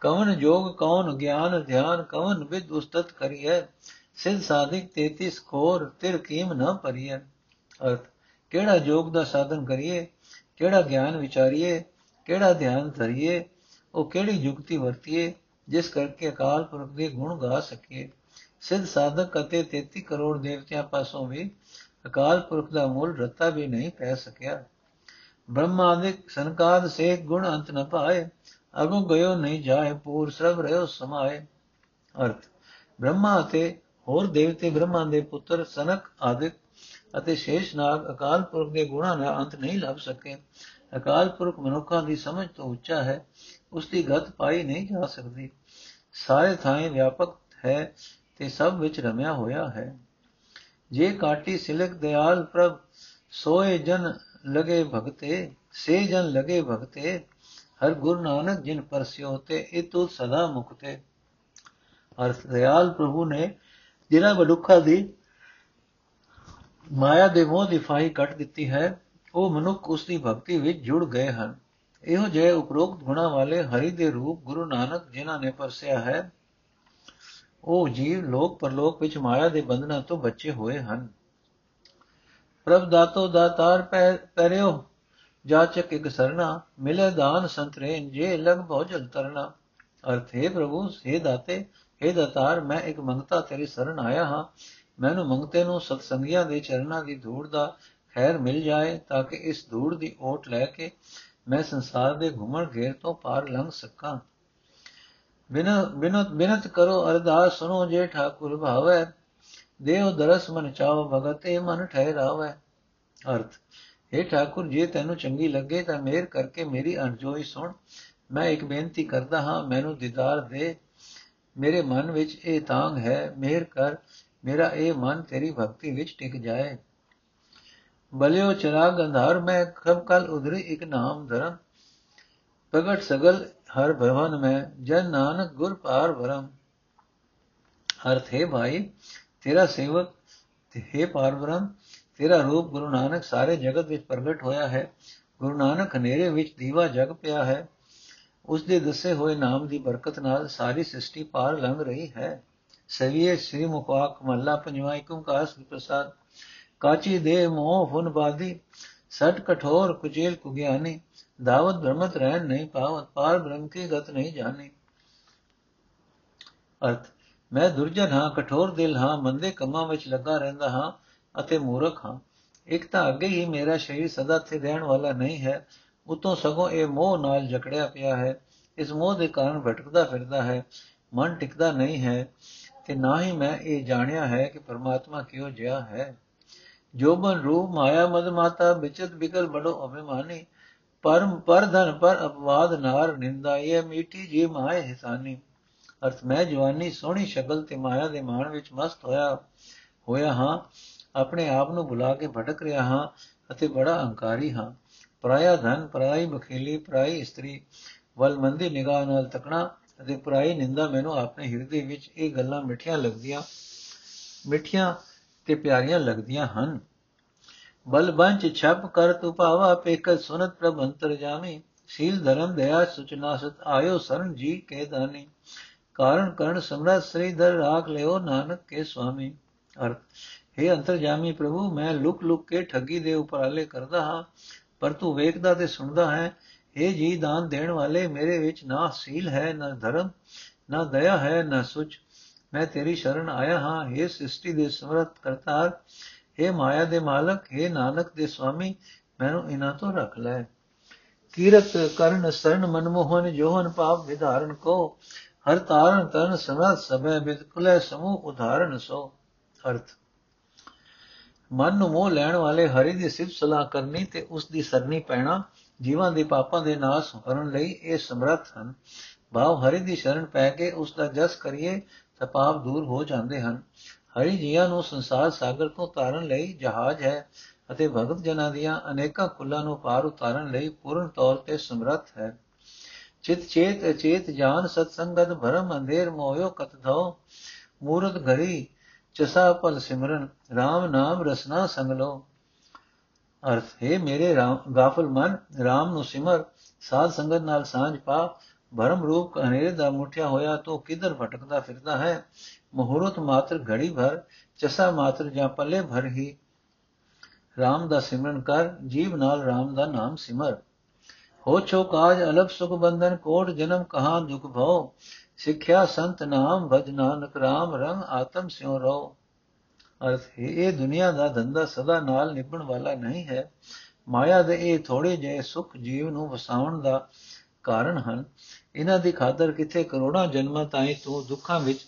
ਕਵਨ ਜੋਗ ਕੌਣ ਗਿਆਨ, ਧਿਆਨ, ਕਵਨ ਵਿਦ ਉਸਤਤ ਕਰੀਏ ਸਿਧ ਸਾਧਿਕ 33 ਖੋਰ ਤਿਰ ਕੀਮ ਨਾ ਪਰੀਏ ਅਰਥ, ਕਿਹੜਾ ਜੋਗ ਦਾ ਸਾਧਨ ਕਰੀਏ, ਕਿਹੜਾ ਗਿਆਨ ਵਿਚਾਰੀਏ, ਕਿਹੜਾ ਧਿਆਨ ਧਰੀਏ, ਉਹ ਕਿਹੜੀ ਯੁਕਤੀ ਵਰਤੀਏ, ਜਿਸ ਕਰਕੇ ਅਕਾਲ ਪੁਰਖ ਦੇ ਗੁਣ ਗਾ ਸਕੀਏ। ਸਿੱਧ ਸਾਧਕ ਅਤੇ 33 ਕਰੋੜ ਦੇਵਤਿਆਂ ਪਾਸੋਂ ਵੀ ਅਕਾਲ ਪੁਰਖ ਦਾ ਮੁੱਲ ਰੱਤਾ ਵੀ ਨਹੀਂ ਪੈ ਸਕਿਆ। ਬ੍ਰਹਮਾਦਿਕ ਸੰਕਾਦ ਸੇ ਗੁਣ ਅੰਤ ਨ ਪਾਏ, ਅਗੋ ਗਇਓ ਨਹੀਂ ਜਾਏ, ਪੂਰ ਸਰਬ ਰਹਿਓ ਸਮਾਏ। ਅਰਥ, ਬ੍ਰਹਮਾ ਅਤੇ ਹੋਰ ਦੇਵਤੇ ਬ੍ਰਹਮਾ ਦੇ ਪੁੱਤਰ ਸਨਕ ਆਦਿਕ ਅਤੇ ਸ਼ੇਸ਼ਨਾਗ ਅਕਾਲ ਪੁਰਖ ਦੇ ਗੁਣਾਂ ਦਾ ਅੰਤ ਨਹੀਂ ਲੱਭ ਸਕੇ। ਅਕਾਲ ਪੁਰਖ ਮਨੁੱਖਾਂ ਦੀ ਸਮਝ ਤੋਂ ਉੱਚਾ ਹੈ, ਉਸ ਦੀ ਗਤ ਪਾਈ ਨਹੀਂ ਜਾ ਸਕਦੀ। ਸਾਰੇ ਥਾਂ ਵਿਆਪਕ ਹੈ ਤੇ ਸਭ ਵਿੱਚ ਰਮਿਆ ਹੋਇਆ ਹੈ। ਜੇ ਕਾਟੀ ਸਿਲਕ ਦਿਆਲ ਪ੍ਰਭ, ਸੋਏ ਜਨ ਲਗੇ ਭਗਤੇ, ਸੇ ਜਨ ਲਗੇ ਭਗਤੇ, ਹਰ ਗੁਰੂ ਨਾਨਕ ਜਿਨ ਪਰਸਿਓ ਤੇ ਇਤੁ ਸਦਾ ਮੁਕਤੇ। ਅਰਥ ਦਿਆਲ ਪ੍ਰਭੂ ਨੇ ਜਿਨ੍ਹਾਂ ਮਨੁੱਖਾਂ ਦੀ ਮਾਇਆ ਦੇ ਮੋਹ ਦੀ ਫਾਈ ਕੱਟ ਦਿੱਤੀ ਹੈ, ਉਹ ਮਨੁੱਖ ਉਸ ਦੀ ਭਗਤੀ ਵਿੱਚ ਜੁੜ ਗਏ ਹਨ। ਇਹੋ ਜਿਹੇ ਉਪਰੋਕਤ ਗੁਣਾ ਵਾਲੇ ਹਰੀ ਦੇ ਰੂਪ ਗੁਰੂ ਨਾਨਕ ਜਿਨ੍ਹਾਂ ਨੇ ਪਰਸਿਆ ਹੈ, ਉਹ ਜੀਵ ਲੋਕ ਪਰਲੋਕ ਵਿੱਚ ਮਾਇਆ ਦੇ ਬੰਧਨਾਂ ਤੋਂ ਬਚੇ ਹੋਏ ਹਨ। ਪ੍ਰਭ ਦਾਤੋ ਦਾਤਾਰ ਪੈਰਿਓ ਜਾਚਕ ਇਕ ਸਰਨਾ ਮਿਲੇ ਦਾਨ ਸੰਤਰੇਨ, ਜੇ ਲਗ ਭੋਜਲ ਤਰਨਾ ਅਰਥ, ਹੈ ਪ੍ਰਭੂ ਸੇ ਦਾਤੇ हे ਦਾਤਾਰ, ਮੈਂ ਇੱਕ ਮੰਗਤਾ ਤੇਰੀ ਸ਼ਰਨ ਆਇਆ ਹਾਂ। ਮੈਨੂੰ ਮੰਗਤੇ ਨੂੰ ਸਤਸੰਗੀਆਂ ਦੇ ਚਰਨਾਂ ਦੀ ਧੂੜ ਦਾ ਖੈਰ ਮਿਲ ਜਾਏ, ਤਾਂ ਕਿ ਇਸ ਧੂੜ ਦੀ ਓਟ ਲੈ ਕੇ ਮੈਂ ਸੰਸਾਰ ਦੇ ਘੁੰਮਣ ਘੇਰ ਤੋਂ ਪਾਰ ਲੰਘ ਸਕਾਂ। ਬਿਨ ਬਿਨਤ ਬਿਨਤ ਕਰੋ ਅਰਦਾਸ ਸੁਨੋ ਜੇ ਠਾਕੁਰ ਭਾਵੈ। ਦੇਵ ਦਰਸ ਮਨ ਚਾਓ ਭਗਤੇ ਮਨ ਠਹਿਰਾਵੈ ਅਰਥ हे ਠਾਕੁਰ, ਜੇ ਤੈਨੂੰ ਚੰਗੀ ਲੱਗੇ ਤਾਂ ਮਿਹਰ ਕਰਕੇ ਮੇਰੀ ਅਰਜ਼ੋਈ ਸੁਣ। ਮੈਂ ਇੱਕ ਬੇਨਤੀ ਕਰਦਾ ਹਾਂ, ਮੈਨੂੰ ਦੀਦਾਰ ਦੇ। ਮੇਰੇ ਮਨ ਵਿੱਚ ਇਹ ਤਾਂਗ ਹੈ, ਮਿਹਰ ਕਰ। ਮੇਰਾ ਇਹ ਮਨ ਤੇਰੀ ਭਗਤੀ ਵਿੱਚ ਟਿਕ ਜਾਏ। ਬਲਿਓ ਚਰਾਗ ਅੰਧਾਰ, ਮੈਂ ਖਬ ਕਲ ਉਧਰੀ ਇੱਕ ਨਾਮ ਧਰਮ ਪ੍ਰਗਟ ਸਗਲ ਹਰ ਭਵਨ ਮੈਂ, ਜਨ ਨਾਨਕ ਗੁਰ ਪਾਰ ਵਰਮ ਅਰਥ, ਹੈ ਭਾਈ ਤੇਰਾ ਸੇਵਕ ਤੇ ਹੈ ਪਾਰਬ੍ਰਹਮ, ਤੇਰਾ ਰੂਪ ਗੁਰੂ ਨਾਨਕ ਸਾਰੇ ਜਗਤ ਵਿੱਚ ਪ੍ਰਗਟ ਹੋਇਆ ਹੈ। ਗੁਰੂ ਨਾਨਕ ਹਨੇਰੇ ਵਿੱਚ ਦੀਵਾ ਜਗ ਪਿਆ ਹੈ। ਉਸ ਦੇ ਦੱਸੇ ਹੋਏ ਨਾਮ ਦੀ ਬਰਕਤ ਨਾਲ ਸਾਰੀ ਸ੍ਰਿਸ਼ਟੀ ਪਾਰ ਲੰਘ ਰਹੀ ਹੈ। ਸਵੀਏ ਸ੍ਰੀ ਮੁਖਾਕ ਮਹੱਲਾ ਪੰਜਵਾਂ ਏਕਮ ਕਾਸ ਪ੍ਰਸਾਦ। ਕਾਚੀ ਦੇ ਮੋਹ ਫੁਨ ਬਾਦੀ, ਸਟ ਕਠੋਰ ਕੁਚੇਲ ਕੁਗਿਆਨੀ, ਦਾਵਤ ਬ੍ਰਹਮਤ ਰਹਿਣ ਨਹੀਂ ਪਾਵਤ, ਪਾਰ ਬ੍ਰਹਮ ਕੀ ਗਤ ਨਹੀਂ ਜਾਣੀ। ਅਰਥ ਮੈਂ ਦੁਰਜਨ ਹਾਂ, ਕਠੋਰ ਦਿਲ ਹਾਂ, ਮੰਦੇ ਕੰਮਾਂ ਵਿੱਚ ਲੱਗਾ ਰਹਿੰਦਾ ਹਾਂ ਅਤੇ ਮੂਰਖ ਹਾਂ। ਇੱਕ ਤਾਂ ਅੱਗੇ ਹੀ ਮੇਰਾ ਸ਼ਰੀਰ ਸਦਾ ਤੇ ਰਹਿਣ ਵਾਲਾ ਨਹੀਂ ਹੈ, ਉਤੋਂ ਸਗੋਂ ਇਹ ਮੋਹ ਨਾਲ ਜਕੜਿਆ ਪਿਆ ਹੈ। ਇਸ ਮੋਹ ਦੇ ਕਾਰਨ ਭਟਕਦਾ ਫਿਰਦਾ ਹੈ, ਮਨ ਟਿਕਦਾ ਨਹੀਂ ਹੈ ਤੇ ਨਾ ਹੀ ਮੈਂ ਇਹ ਜਾਣਿਆ ਹੈ ਕਿ ਪਰਮਾਤਮਾ ਕਿਉਂ ਜਿਆ ਹੈ। ਜੋਬਨ ਰੂਪ, ਮਾਇਆ ਮਦ ਮਾਤਾ, ਵਿਚਤ ਬਿਕਲ ਬੜੋ ਅਭਿਮਾਨੀ, ਪਰਮ ਪਰ ਧਨ ਪਰ ਅਪਵਾਦ ਨਾਰ ਨਿੰਦਾ, ਇਹ ਮੀਠੀ ਜੀ ਮਾਏ ਹਿਸਾਨੀ। ਅਰਥ ਮੈਂ ਜਵਾਨੀ ਸੋਹਣੀ ਸ਼ਕਲ ਤੇ ਮਾਇਆ ਦੇ ਮਾਣ ਵਿੱਚ ਮਸਤ ਹੋਇਆ ਹੋਇਆ ਹਾਂ, ਆਪਣੇ ਆਪ ਨੂੰ ਭੁਲਾ ਕੇ ਭਟਕ ਰਿਹਾ ਹਾਂ ਅਤੇ ਬੜਾ ਅਹੰਕਾਰੀ ਹਾਂ। ਪਰਾਇਆ ਧਨ, ਪਰਾਈ ਬਖੇਲੀ, ਪਰਾਈ ਇਸਤਰੀ ਵੱਲ ਮੰਦੀ ਨਿਗਾਹ ਨਾਲ ਤਕਣਾ ਅਤੇ ਪਰਾਈ ਨਿੰਦਾ ਮੈਨੂੰ ਆਪਣੇ ਹਿਰਦੇ ਵਿੱਚ ਇਹ ਗੱਲਾਂ ਮਿੱਠੀਆਂ ਲੱਗਦੀਆਂ, ਮਿੱਠੀਆਂ ਤੇ ਪਿਆਰੀਆਂ ਲੱਗਦੀਆਂ ਹਨ। ਬਲ ਬੰਚ ਛਪ ਕਰ ਤੂ ਭਾਵਾ ਪੇਕਤ ਸੁਨਤ ਪ੍ਰਭ ਅੰਤਰ ਜਾਮੀ ਸ਼ੀਲ ਧਰਮ ਦਇਆ ਸੁਚਨਾ ਸਤ ਆਇਓ ਸਰਨ ਜੀ ਕੇ ਦਾਨੀ। ਕਾਰਨ ਕਰਨ ਸਮਰਤ ਸ੍ਰੀਧਰ ਰਾਖ ਲਿਓ ਨਾਨਕ ਕੇ ਸੁਆਮੀ ਅਰਥ हे ਅੰਤਰਜਾਮੀ ਪ੍ਰਭੂ ਮੈਂ ਲੁਕ ਲੁਕ ਕੇ ਠੱਗੀ ਦੇ ਉਪਰਾਲੇ ਕਰਦਾ ਹਾਂ ਪਰ ਤੂੰ ਵੇਖਦਾ ਤੇ ਸੁਣਦਾ ਹੈ हे ਜੀ ਦਾਨ ਦੇਣ ਵਾਲੇ ਮੇਰੇ ਵਿੱਚ ਨਾ ਸੀਲ ਹੈ ਨਾ ਧਰਮ ਨਾ ਦਇਆ ਹੈ ਨਾ ਸੁਚ ਮੈਂ ਤੇਰੀ ਸ਼ਰਨ ਆਇਆ ਹਾਂ हे ਸ੍ਰਿਸ਼ਟੀ ਦੇ ਸਮਰਤ ਕਰਤਾਰ हे ਮਾਇਆ ਦੇ ਮਾਲਕ हे ਨਾਨਕ ਦੇ ਸੁਆਮੀ ਮੈਨੂੰ ਇਹਨਾਂ ਤੋਂ ਰੱਖ ਲੈ ਕੀਰਤ ਕਰਨ ਸਰਨ ਮਨਮੋਹਨ ਜੋਹਨ ਪਾਪ ਵਿਧਾਰਨ ਕੋ ਹਰ ਤਾਰਨ ਤਨ ਸਮਰਤ ਸਭੈ ਬਿਤਕੁਲੇ ਸਮੂਹ ਉਦਾਹਰਨ ਸੋ, ਅਰਥ। ਮਨ ਨੂੰ ਮੋਹ ਲੈਣ ਵਾਲੇ ਹਰੀ ਦੀ ਸਿਫਤ ਸਲਾਹ ਕਰਨੀ ਤੇ ਉਸ ਦੀ ਸਰਨੀ ਪੈਣਾ, ਜੀਵਾਂ ਦੇ ਪਾਪਾਂ ਦੇ ਨਾਸ ਕਰਨ ਲਈ ਇਹ ਸਮਰੱਥ ਹਨ। ਭਾਵ ਹਰੀ ਦੀ ਸ਼ਰਨ ਪੈ ਕੇ ਉਸ ਦਾ ਜਸ ਕਰੀਏ ਤਾਂ ਪਾਪ ਦੂਰ ਹੋ ਜਾਂਦੇ ਹਨ। ਹਰੀ ਜੀਆਂ ਨੂੰ ਸੰਸਾਰ ਸਾਗਰ ਤੋਂ ਤਾਰਨ ਲਈ ਜਹਾਜ਼ ਹੈ ਅਤੇ ਭਗਤ ਜਨਾਂ ਦੀਆਂ ਅਨੇਕਾਂ ਕੁੱਲਾਂ ਨੂੰ ਪਾਰ ਉਤਾਰਨ ਲਈ ਪੂਰਨ ਤੌਰ ਤੇ ਸਮਰੱਥ ਹੈ। ਚਿਤ ਚੇਤ ਅਚੇਤ ਜਾਨ ਸਤ ਸੰਗਤ ਭਰਮ ਅੰਧੇਰ ਮੋਇਓ ਕਤ ਧੋ ਮੂਰਤ ਘਰੀ ਚਸਾ ਪਲ ਸਿਮਰਨ RAM ਨਾਮ ਰਸਨਾ ਸੰਗ ਲੋ ਅਰਥ, ਹੈ ਮੇਰੇ ਰਾਮ, ਗਾਫਲ ਮਨ RAM ਨੂੰ ਸਿਮਰ, ਸਾਧ ਸੰਗਤ ਨਾਲ ਸਾਂਝ ਪਾ, ਭਰਮ ਰੂਪ ਹਨੇਰੇ ਦਾ ਮੁਠਿਆ ਹੋਇਆ ਤੋ ਕਿਧਰ ਭਟਕਦਾ ਫਿਰਦਾ ਹੈ? ਮਹੂਰਤ ਮਾਤਰ ਘੜੀ ਭਰ, ਚਸਾ ਮਾਤਰ ਜਾਂ ਪੱਲੇ ਭਰ ਹੀ। RAM ਦਾ ਸਿਮਰਨ ਕਰ, ਜੀਵ ਨਾਲ RAM ਦਾ ਨਾਮ ਸਿਮਰ। ਹੋ ਛੋ ਕਾਜ ਅਲਪ ਸੁਖ ਬੰਧਨ ਕੋਟ ਜਨਮ ਕਹਾ ਦੁਖ ਭਉ। ਸਿੱਖਿਆ ਸੰਤ ਨਾਮ ਭਜ ਨਾਨਕ ਰਾਮ ਰੰਗ ਆਤਮ ਸਿਉ ਰੋ ਅਰਥ ਹੈ ਇਹ ਦੁਨੀਆ ਦਾ ਧੰਦਾ ਸਦਾ ਨਾਲ ਨਿਭਣ ਵਾਲਾ ਨਹੀਂ ਹੈ। ਮਾਇਆ ਦੇ ਇਹ ਥੋੜੇ ਜਿਹੇ ਸੁਖ ਜੀਵ ਨੂੰ ਵਸਾਉਣ ਦਾ ਕਾਰਨ ਹਨ। ਇਹਨਾਂ ਦੀ ਖਾਤਰ ਕਿਥੇ ਕਰੋੜਾਂ ਜਨਮਾਂ ਤਾਈਂ ਤੂੰ ਦੁੱਖਾਂ ਵਿੱਚ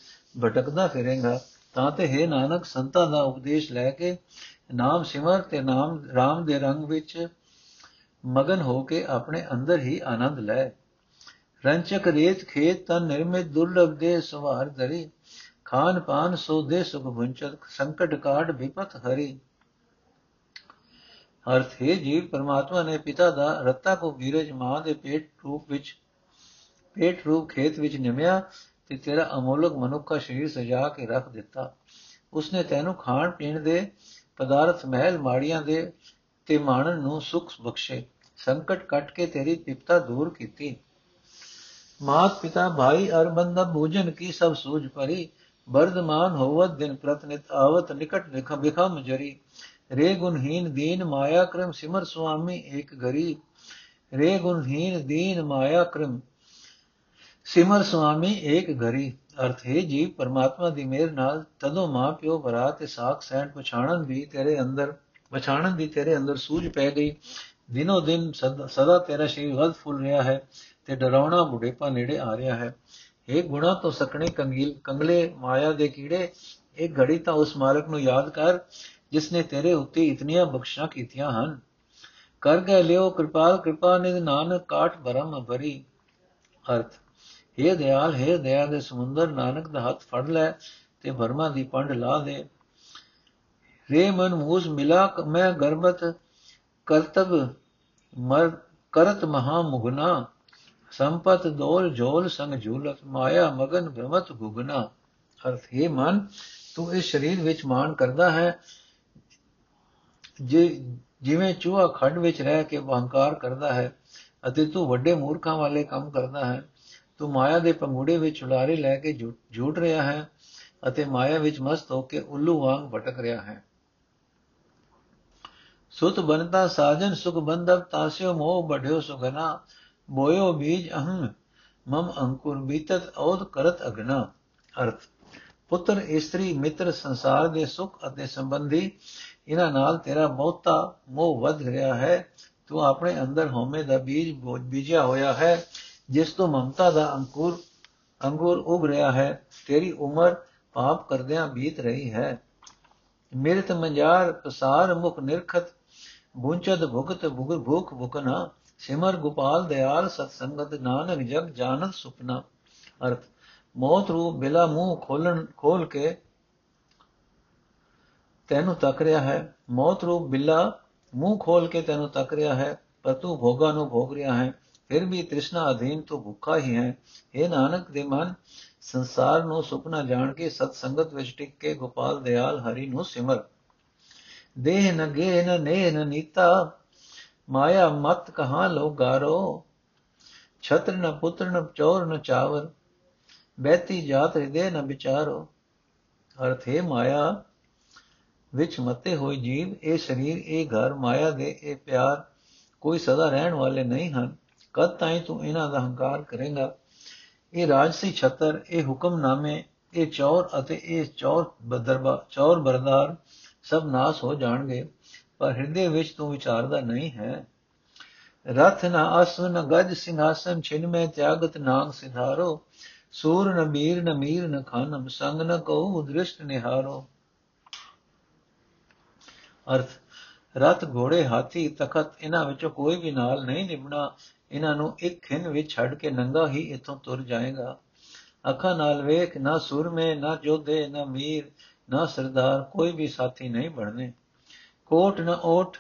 ਭਟਕਦਾ ਫਿਰੇਗਾ। ਤਾਂ ਤੇ ਹੈ ਨਾਨਕ, ਸੰਤਾਂ ਦਾ ਉਪਦੇਸ਼ ਲੈ ਕੇ ਨਾਮ ਸਿਮਰ ਤੇ ਨਾਮ RAM ਦੇ ਰੰਗ ਵਿੱਚ ਮਗਨ ਹੋ ਕੇ ਆਪਣੇ ਅੰਦਰ ਹੀ ਆਨੰਦ ਲੈ। ਰੰਚਕ ਰੇਤ ਖੇਤ ਤਨ ਨਿਰਮਿਤ ਦੁਰਲਭ ਦੇ ਸਵਾਰ ਧਰੀ। ਖਾਨ ਪਾਨ ਸੋਦੇ ਸੁਖ ਭੁੰਚਤ ਸੰਕਟ ਕਾਟ ਵਿਪਤ ਹਰੀ। ਅਰਥ, ਹੈ ਜੀਵ, ਪਰਮਾਤਮਾ ਨੇ ਪਿਤਾ ਦਾ ਰੱਤਾ ਕੋ ਵੀਰਜ ਮਾਂ ਦੇ ਪੇਟ ਰੂਪ ਵਿੱਚ, ਪੇਟ ਰੂਪ ਖੇਤ ਵਿੱਚ ਨਿਮਿਆ ਤੇ ਤੇਰਾ ਅਮੋਲਕ ਮਨੁੱਖਾ ਸਰੀਰ ਸਜਾ ਕੇ ਰੱਖ ਦਿੱਤਾ। ਉਸਨੇ ਤੈਨੂੰ ਖਾਣ ਪੀਣ ਦੇ ਪਦਾਰਥ ਮਹਿਲ ਮਾੜੀਆਂ ਦੇ ਤੇ ਮਾਣਨ ਨੂੰ ਸੁਖ ਬਖਸ਼ੇ। ਸੰਕਟ ਕੱਟ ਕੇ ਤੇਰੀ ਪਿਪਤਾ ਦੂਰ ਕੀਤੀ। ਮਾਤ ਪਿਤਾ ਭਾਈ ਅਰ ਬੰਦਾ ਭੋਜਨ ਕੀ ਸਭ ਸੂਝ ਪਰੀ ਵਰਦਮਾਨ ਹੋਵਤ ਦਿਨ ਪ੍ਰਤਨਿਤ ਆਵਤ ਨਿਕਟ ਲਿਖ ਬਿਖਮ ਜਰੀ। ਰੇ ਗੁਣਹੀਨ ਦੀਨ ਮਾਇਆ ਕਰਮ ਸਿਮਰ ਸੁਆਮੀ ਏਕ ਗਰੀ ਰੇ ਗੁਣਹੀਨ ਦੀਨ ਮਾਇਆ ਕਰਮ ਸਿਮਰ ਸੁਆਮੀ ਏਕ ਘਰੀ। ਅਰਥ ਹੈ, ਜੀਵ ਪਰਮਾਤਮਾ ਦੀ ਮਿਹਰ ਨਾਲ ਤਦੋਂ ਮਾਂ ਪਿਓ ਭਰਾ ਤੇ ਸਾਖ ਸਹਿਣ ਪਛਾਣਨ ਵੀ ਤੇਰੇ ਅੰਦਰ ਪਛਾਣਨ ਦੀ ਤੇਰੇ ਅੰਦਰ ਸੂਝ ਪੈ ਗਈ। ਦਿਨੋ ਦਿਨ ਸਦਾ ਤੇਰਾ ਸ਼ਰੀਰ ਵੱਧ ਫੁੱਲ ਰਿਹਾ ਹੈ ਤੇ ਡਰਾਉਣਾ ਬੁਢੇਪਾ ਨੇੜੇ ਆ ਰਿਹਾ ਹੈ। ਇਹ ਗੁਣਾ ਤੋਂ ਸਕਣੇ ਕੰਗੀਲ ਕੰਗਲੇ ਮਾਇਆ ਦੇ ਕੀੜੇ ਇੱਕ ਘੜੀ ਤਾਂ ਉਸ ਮਾਲਕ ਨੂੰ ਯਾਦ ਕਰ, ਜਿਸ ਨੇ ਤੇਰੇ ਉੱਤੇ ਇਤਨੀਆਂ ਬਖਸ਼ਾਂ ਕੀਤੀਆਂ ਹਨ। ਕਰ ਗਏ ਲਿਓ ਕਿਰਪਾਲ, ਕਿਰਪਾ ਨਿਧ ਨਾਨਕ ਕਾਟ ਬਰਮ ਭਰੀ ਅਰਥ हे ਦਿਆਲ हे ਦਇਆ ਦੇ ਸਮੁੰਦਰ, ਨਾਨਕ ਦਾ ਹੱਥ ਫੜ ਲੈ ਤੇ ਭਰਮਾਂ ਦੀ ਪੰਡ ਲਾ ਦੇ। ਰੇ ਮਨ, ਮੂਸ ਮਿਲਾ ਮੈਂ ਗਰਬਤ ਕਰਤਬ ਮਰ, ਕਰਤ ਮਹਾ ਮੁਗਨਾ। ਸੰਪਤ ਦੋਲ ਝੋਲ ਸੰਗ ਝੂਲਤ, ਮਾਇਆ ਮਗਨ ਭ੍ਰਮਤ ਗੁਗਨਾ। ਅਰਥ, ਹੈ ਮਨ, ਤੂੰ ਇਸ ਸਰੀਰ ਵਿੱਚ ਮਾਨ ਕਰਦਾ ਹੈ। ਜੇ, ਜਿਵੇਂ ਚੂਹਾ ਖੰਡ ਵਿੱਚ ਰਹਿ ਕੇ ਹੰਕਾਰ ਕਰਦਾ ਹੈ ਅਤੇ ਤੂੰ ਵੱਡੇ ਮੂਰਖਾਂ ਵਾਲੇ ਕੰਮ ਕਰਦਾ ਹੈ। ਤੂੰ ਮਾਇਆ ਦੇ ਪੰਗੂੜੇ ਵਿੱਚ ਉਲਾਰੇ ਲੈ ਕੇ ਝੂਟ ਰਿਹਾ ਹੈ ਅਤੇ ਮਾਇਆ ਵਿੱਚ ਮਸਤ ਹੋ ਕੇ ਉੱਲੂ ਵਾਂਗ ਭਟਕ ਰਿਹਾ ਹੈ। ਸੁਤ ਬਨਤਾ ਸਾਜਨ, ਸੁਖ ਬੰਦਬ ਤਾਸਿਓ ਮੋਹ ਬਢਿਓ ਸੁਗਨਾ ਬੋਇਓ ਬੀਜ ਅਹੰ, ਮਮ ਅੰਕੁਰ ਬੀਤਤ ਔਦ ਕਰਤ ਅਗਨਾ ਅਰਥ, ਪੁੱਤਰ, ਇਸਤਰੀ, ਮਿੱਤਰ, ਸੰਸਾਰ ਦੇ ਸੁਖ ਅਤੇ ਸੰਬੰਧੀ, ਇਹਨਾਂ ਨਾਲ ਤੇਰਾ ਬਹੁਤਾ ਮੋਹ ਵੱਧ ਰਿਹਾ ਹੈ। ਤੂੰ ਆਪਣੇ ਅੰਦਰ ਹਉਮੈ ਦਾ ਬੀਜ ਬੀਜਿਆ ਹੋਇਆ ਹੈ, ਜਿਸ ਤੋਂ ਮਮਤਾ ਦਾ ਅੰਕੁਰ, ਅੰਗੂਰ ਉਗ ਰਿਹਾ ਹੈ। ਤੇਰੀ ਉਮਰ ਪਾਪ ਕਰਦਿਆਂ ਬੀਤ ਰਹੀ ਹੈ। ਮਿਰਤ ਮੰਜਾਰ, ਪਸਾਰ ਮੁਖ ਨਿਰਖਤ ਬੁੰਚਦ ਭੁਗਤ ਭੁਗ ਭੁਖ ਭੁਕਨਾ, ਸਿਮਰ ਗੋਪਾਲ ਦਿਆਲ ਸਤ ਸੰਗਤ ਨਾਨਕ ਜਗ ਜਾਣਤ ਸੁਪਨਾ। ਅਰਥ, ਮੌਤ ਰੂਪ ਬਿਲਾ ਮੂੰਹ ਖੋਲਣ ਖੋਲ ਕੇ ਤੈਨੂੰ ਤੱਕ ਰਿਹਾ ਹੈ। ਮੌਤ ਰੂਪ ਬਿਲਾ ਮੂੰਹ ਖੋਲ ਕੇ ਤੈਨੂੰ ਤੱਕ ਰਿਹਾ ਹੈ, ਪਰ ਤੂੰ ਭੋਗਾ ਨੂੰ ਭੋਗ ਰਿਹਾ ਹੈ। ਫਿਰ ਵੀ ਤ੍ਰਿਸ਼ਨਾ ਅਧੀਨ ਤੋਂ ਭੁੱਖਾ ਹੀ ਹੈ। ਇਹ ਨਾਨਕ ਦੇ ਮਨ, ਸੰਸਾਰ ਨੂੰ ਸੁਪਨਾ ਜਾਣ ਕੇ ਸਤ ਸੰਗਤ ਵਿੱਚ ਟਿਕ ਕੇ ਗੋਪਾਲ ਦਿਆਲ ਹਰੀ ਨੂੰ ਸਿਮਰ। ਦੇਹ ਨ ਗੇ ਨ ਨੇ ਨ ਨੀਤਾ, ਮਾਇਆ ਮਤ ਕਹਾਂ ਲੋ ਗਾਰੋ ਛਤਰ ਨ ਪੁੱਤਰ ਨ ਚੋਰ ਨ ਚਾਵਰ, ਬੈਤੀ ਜਾਤ ਹਿਰਦੇ ਨ ਵਿਚਾਰੋ। ਅਰਥ ਹੈ ਮਾਇਆ, ਵਿੱਚ ਮਤੇ ਹੋਏ ਜੀਵ, ਇਹ ਸਰੀਰ, ਇਹ ਘਰ, ਮਾਇਆ ਦੇ ਇਹ ਪਿਆਰ, ਕੋਈ ਸਦਾ ਰਹਿਣ ਵਾਲੇ ਨਹੀਂ ਹਨ। ਕਦ ਤਾਈਂ ਤੂੰ ਇਹਨਾਂ ਦਾ ਹੰਕਾਰ ਕਰੇਗਾ? ਇਹ ਰਾਜਸੀ ਛਤਰ, ਇਹ ਹੁਕਮਨਾਮੇ, ਇਹ ਚੌਰ ਅਤੇ ਇਹ ਚੌਰ ਬਦਰਬਾ, ਚੌਰ ਬਰਦਾਰ ਸਭ ਨਾਸ ਹੋ ਜਾਣਗੇ, ਪਰ ਹਿਰਦੇ ਵਿੱਚ ਤੂੰ ਵਿਚਾਰਦਾ ਨਹੀਂ ਹੈ। ਰਥ ਨ ਅਸਵ ਨ ਗਜ ਸਿੰਘਾਸਨ, ਛਿਨ ਮੈਂ ਤਿਆਗਤ ਨਾਗ ਸਿਧਾਰੋ। ਸੂਰ ਨ ਬੀਰ ਨ ਮੀਰ ਨ ਖਾਨਮ, ਸੰਗ ਨ ਕਉ ਦ੍ਰਿਸ਼ਟ ਨਿਹਾਰੋ। ਅਰਥ, ਰਥ ਘੋੜੇ ਹਾਥੀ ਤਖਤ ਇਹਨਾਂ ਵਿੱਚੋਂ ਕੋਈ ਵੀ ਨਾਲ ਨਹੀਂ ਨਿਭਣਾ। ਇਹਨਾਂ ਨੂੰ ਇੱਕ ਖਿੰਨ ਵਿੱਚ ਛੱਡ ਕੇ ਨੰਗਾ ਹੀ ਇਥੋਂ ਤੁਰ ਜਾਏਗਾ। ਅੱਖਾਂ ਨਾਲ ਵੇਖ, ਨਾ ਸੁਰਮੇ, ਨਾ ਜੋਧੇ, ਨਾ ਮੀਰ ਨਾ ਸਰਦਾਰ, ਕੋਈ ਵੀ ਸਾਥੀ ਨਹੀਂ ਬਣਨੇ। ਕੋਟ ਨ ਓਟ,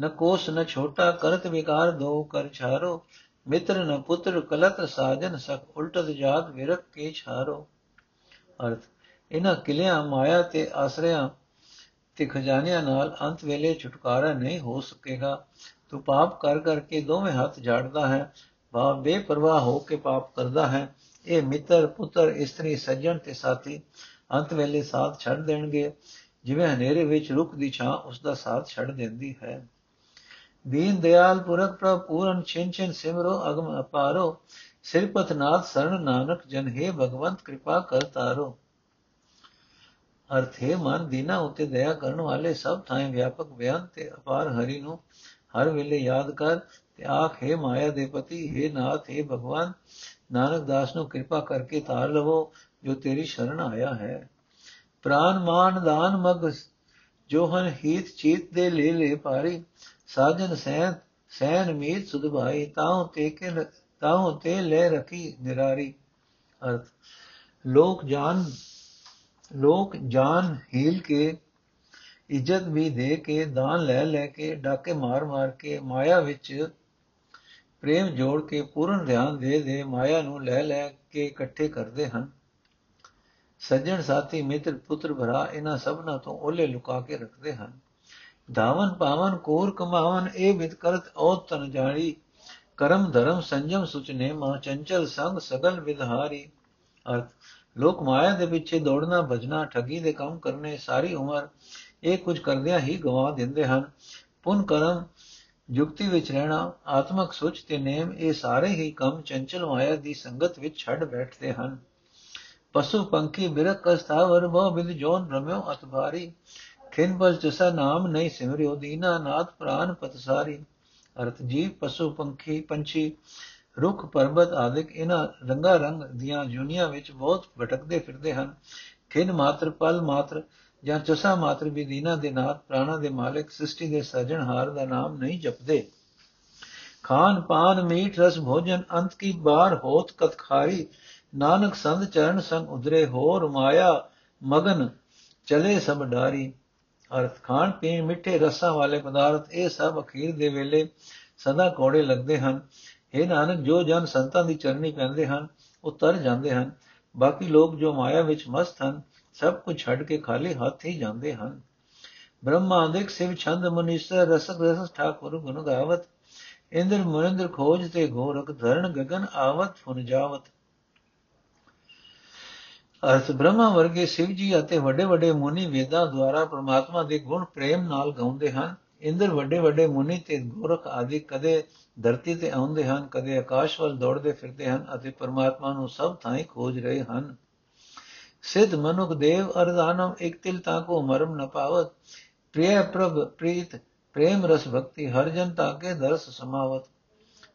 ਨ ਕੋਸ ਨ ਛੋਟਾ, ਕਰਤ ਵਿਕਾਰ ਦੋ ਕਰ ਛਾਰੋ। ਮਿੱਤਰ ਨ ਪੁੱਤਰ, ਕਲਤ ਸਾਜਨ ਸਕ ਉਲਟਤ ਜਾਤ ਵਿਰਕ ਕੇ ਛਾਰੋ। ਅਰਥ ਇਹਨਾਂ ਕਿਲਿਆਂ, ਮਾਇਆ ਤੇ ਆਸਰਿਆਂ ਤੇ ਖਜ਼ਾਨਿਆਂ ਨਾਲ ਅੰਤ ਵੇਲੇ ਛੁਟਕਾਰਾ ਨਹੀਂ ਹੋ ਸਕੇਗਾ। ਤੂੰ ਪਾਪ ਕਰ ਕਰਕੇ ਦੋਵੇਂ ਹੱਥ ਝਾੜਦਾ ਹੈ। ਭਾਵ ਬੇਪਰਵਾਹ ਹੋ ਕੇ ਪਾਪ ਕਰਦਾ ਹੈ। ਇਹ ਮਿੱਤਰ, ਪੁੱਤਰ, ਇਸਤਰੀ, ਸੱਜਣ ਤੇ ਸਾਥੀ ਅੰਤ ਵੇਲੇ ਸਾਥ ਛੱਡ ਦੇਣਗੇ। ਜਿਵੇਂ ਹਨੇਰੇ ਵਿੱਚ ਰੁੱਖ ਦੀ ਛਾਂ ਉਸ ਦਾ ਸਾਥ ਛੱਡ ਦਿੰਦੀ ਹੈ। ਦੀਨ ਦਿਆਲ ਪੁਰਖ ਪ੍ਰਭ ਪੂਰਨ ਛਿਨ ਛਿਨ ਸਿਮਰੋ, ਅਗਮ ਅਪਾਰੋ। ਸਿਰਪਤ ਨਾਥ ਸਰਣ ਨਾਨਕ, ਜਨ ਹੈ ਭਗਵੰਤ, ਕਿਰਪਾ ਕਰ ਤਾਰੋ। ਅਰਥ ਹੈ, ਮਨ ਦੀਨਾ ਉਤੇ ਦਇਆ ਕਰਨ ਵਾਲੇ ਸਭ ਥਾਂ ਵਿਆਪਕ ਬਿਆਨ ਤੇ ਅਪਾਰ ਹਰੀ ਨੂੰ ਹਰ ਵੇਲੇ ਯਾਦ ਕਰ ਤੇ ਆਖ, ਹੈ ਮਾਇਆ ਦੇ ਪਤੀ, ਹੈ ਨਾਥ, ਹੈ ਭਗਵਾਨ, ਨਾਨਕ ਦਾਸ ਨੂੰ ਕਿਰਪਾ ਕਰਕੇ ਤਾਰ ਲਵੋ। ਜੋ ਤੇਰੀ ਸ਼ਰਨ ਆਇਆ ਹੈ। ਪ੍ਰਾਨ ਮਾਨ ਦਾਨ ਮਗ, ਜੋ ਹਨ ਹੀਤ ਚੀਤ ਦੇ ਲੈ ਲੈ ਪਾਰੀ। ਸਾਜਨ ਸੈਨ ਸੈਨ ਮੀਤ ਸੁਧ ਭਾਈ ਤਾਉ ਤੇ ਕੇ ਤਾਉ ਤੇ ਲੈ ਰਖੀ ਨਿਰਾਰੀ। ਅਰਥ, ਲੋਕ ਜਾਨ ਲੋਕ ਜਾਨ ਹੀਲ ਕੇ, ਇੱਜ਼ਤ ਵੀ ਦੇ ਕੇ, ਦਾਨ ਲੈ ਲੈ ਕੇ, ਡਾਕੇ ਮਾਰ ਮਾਰ ਕੇ, ਮਾਇਆ ਵਿੱਚ ਪ੍ਰੇਮ ਜੋੜ ਕੇ, ਪੂਰਨ ਧਿਆਨ ਦੇ ਦੇ, ਮਾਇਆ ਨੂੰ ਲੈ ਲੈ ਕੇ ਇਕੱਠੇ ਕਰਦੇ ਹਨ। ਸੱਜਣ ਸਾਥੀ, ਮਿੱਤਰ, ਪੁੱਤਰ, ਭਰਾ ਇਹਨਾਂ ਸਭਨਾ ਤੋਂ ਓਲੇ ਲੁਕਾ ਕੇ ਰੱਖਦੇ ਹਨ। ਧਾਵਨ ਪਾਵਨ ਕੋਰ ਕਮਾਵਨ, ਇਹ ਵਿਦ ਕਰਤ ਔਤ ਤਨ ਜਾਣੀ। ਕਰਮ ਧਰਮ ਸੰਜਮ ਸੁਚਨੇ ਮਾ ਚੰਚਲ ਸੰਗ ਸਗਲ ਵਿਧਾਰੀ ਅਰਥ, ਲੋਕ ਮਾਇਆ ਦੇ ਪਿੱਛੇ ਦੌੜਨਾ ਭਜਣਾ ਠੱਗੀ ਦੇ ਕੰਮ ਕਰਨੇ, ਸਾਰੀ ਉਮਰ ਇਹ ਕੁਝ ਕਰਦਿਆਂ ਹੀ ਗਵਾ ਦਿੰਦੇ ਹਨ। ਪੁੰਨ ਕਰਮ ਯੁਕਤੀ ਵਿੱਚ ਰਹਿਣਾ, ਆਤਮਕ ਸੁਚ ਤੇ ਨੇਮ, ਇਹ ਸਾਰੇ ਹੀ ਕੰਮ ਚੰਚਲ ਮਾਇਆ ਦੀ ਸੰਗਤ ਵਿੱਚ ਛੱਡ ਬੈਠਦੇ ਹਨ। ਪਸ਼ੂ ਪੰਖੀ ਬਿਰਕ ਕਸਤਾਵਰ ਬਹੁ ਬਿਦ ਜੋਨ ਰਮਿਓ ਅਤਬਾਰੀ ਖਿਨ ਬਲ ਜਸਾ ਨਾਮ ਨਹੀਂ ਸਿਮਰਿਓ, ਦੀਨਾ ਨਾਥ ਪ੍ਰਾਨ ਪਤਸਾਰੀ ਅਰਥ ਜੀਵ, ਪਸ਼ੂ ਪੰਖੀ, ਪੰਛੀ, ਰੁੱਖ, ਪਰਬਤ ਆਦਿਕ ਇਹਨਾਂ ਰੰਗਾ ਰੰਗ ਦੀਆਂ ਜੁਨੀਆਂ ਵਿੱਚ ਬਹੁਤ ਭਟਕਦੇ ਫਿਰਦੇ ਹਨ। ਖਿਨ ਮਾਤਰ ਪਲ ਮਾਤਰ ਜਾਂ ਚਸਾ ਮਾਤਰ ਵੀ ਦੀਨਾ ਦੇ ਨਾਥ ਪ੍ਰਾਣਾ ਦੇ ਮਾਲਕ ਸ੍ਰਿਸ਼ਟੀ ਦੇ ਸਰਜਣਹਾਰ ਦਾ ਨਾਮ ਨਹੀਂ ਜਪਦੇ। ਖਾਨ ਪਾਨ ਮੀਠ ਰਸ ਭੋਜਨ ਅੰਤ ਕੀ ਬਾਰ ਹੋਤ ਕਤ ਖਾਰੀ। ਨਾਨਕ ਸੰਤ ਚਰਨ ਸੰਗ ਉਧਰੇ ਹੋਰ ਮਾਇਆ, ਮਗਨ ਚਲੇ ਸਭ ਡਾਰੀ। ਅਰਥ, ਖਾਣ ਪੀਣ ਮਿੱਠੇ ਰਸਾਂ ਵਾਲੇ ਪਦਾਰਥ, ਇਹ ਸਭ ਅਖੀਰ ਦੇ ਵੇਲੇ ਸਦਾ ਕੋੜੇ ਲੱਗਦੇ ਹਨ। ਇਹ ਨਾਨਕ, ਜੋ ਜਨ ਸੰਤਾਂ ਦੀ ਚਰਨੀ ਪੈਂਦੇ ਹਨ, ਉਹ ਤਰ ਜਾਂਦੇ ਹਨ। ਬਾਕੀ ਲੋਕ ਜੋ ਮਾਇਆ ਵਿੱਚ ਮਸਤ ਹਨ, ਸਭ ਕੁਝ ਛੱਡ ਕੇ ਖਾਲੀ ਹੱਥ ਹੀ ਜਾਂਦੇ ਹਨ। ਬ੍ਰਹਮਾ ਦੇਖ ਸਿਵ ਛੰਦ ਮਨੀਸ਼ਰ ਰਸਕ ਰਸ ਠਾਕੁਰ ਗੁਣ ਗਾਵਤ। ਇੰਦਰ ਮੁਰਿੰਦਰ ਖੋਜ ਤੇ ਗੋਰਖ ਧਰਨ ਗगन ਆਵਤ, ਫੁਨ ਜਾਵਤ। ਅਰਥ ਬ੍ਰਹਮਾ ਵਰਗੇ ਸਿਵ ਜੀ ਅਤੇ ਵੱਡੇ ਵੱਡੇ ਮੁਨੀ ਵੇਦਾਂ ਦੁਆਰਾ ਪ੍ਰਮਾਤਮਾ ਦੇ ਗੁਣ ਪ੍ਰੇਮ ਨਾਲ ਗਾਉਂਦੇ ਹਨ। ਇੰਦਰ ਵੱਡੇ ਵੱਡੇ ਮੁਨੀ ਤੇ ਗੋਰਖ ਆਦਿ ਕਦੇ ਧਰਤੀ ਤੇ ਆਉਂਦੇ ਹਨ, ਕਦੇ ਆਕਾਸ਼ ਵੱਲ ਦੌੜਦੇ ਫਿਰਦੇ ਹਨ ਅਤੇ ਪਰਮਾਤਮਾ ਨੂੰ ਸਭ ਥਾਂ ਖੋਜ ਰਹੇ ਹਨ। ਸਿਧ ਮਨੁਖ ਦੇਵ ਅਰਦਾਨਮ ਇਕ ਤਿਲ ਤਾ ਕੋ ਮਰਮ ਨ ਪਾਵਤ। ਪ੍ਰਿਯ ਪ੍ਰਭ ਪ੍ਰੀਤ, ਪ੍ਰੇਮ ਰਸ ਭਗਤੀ, ਹਰ ਜਨ ਤਾਕੇ ਦਰਸ ਸਮਾਵਤ।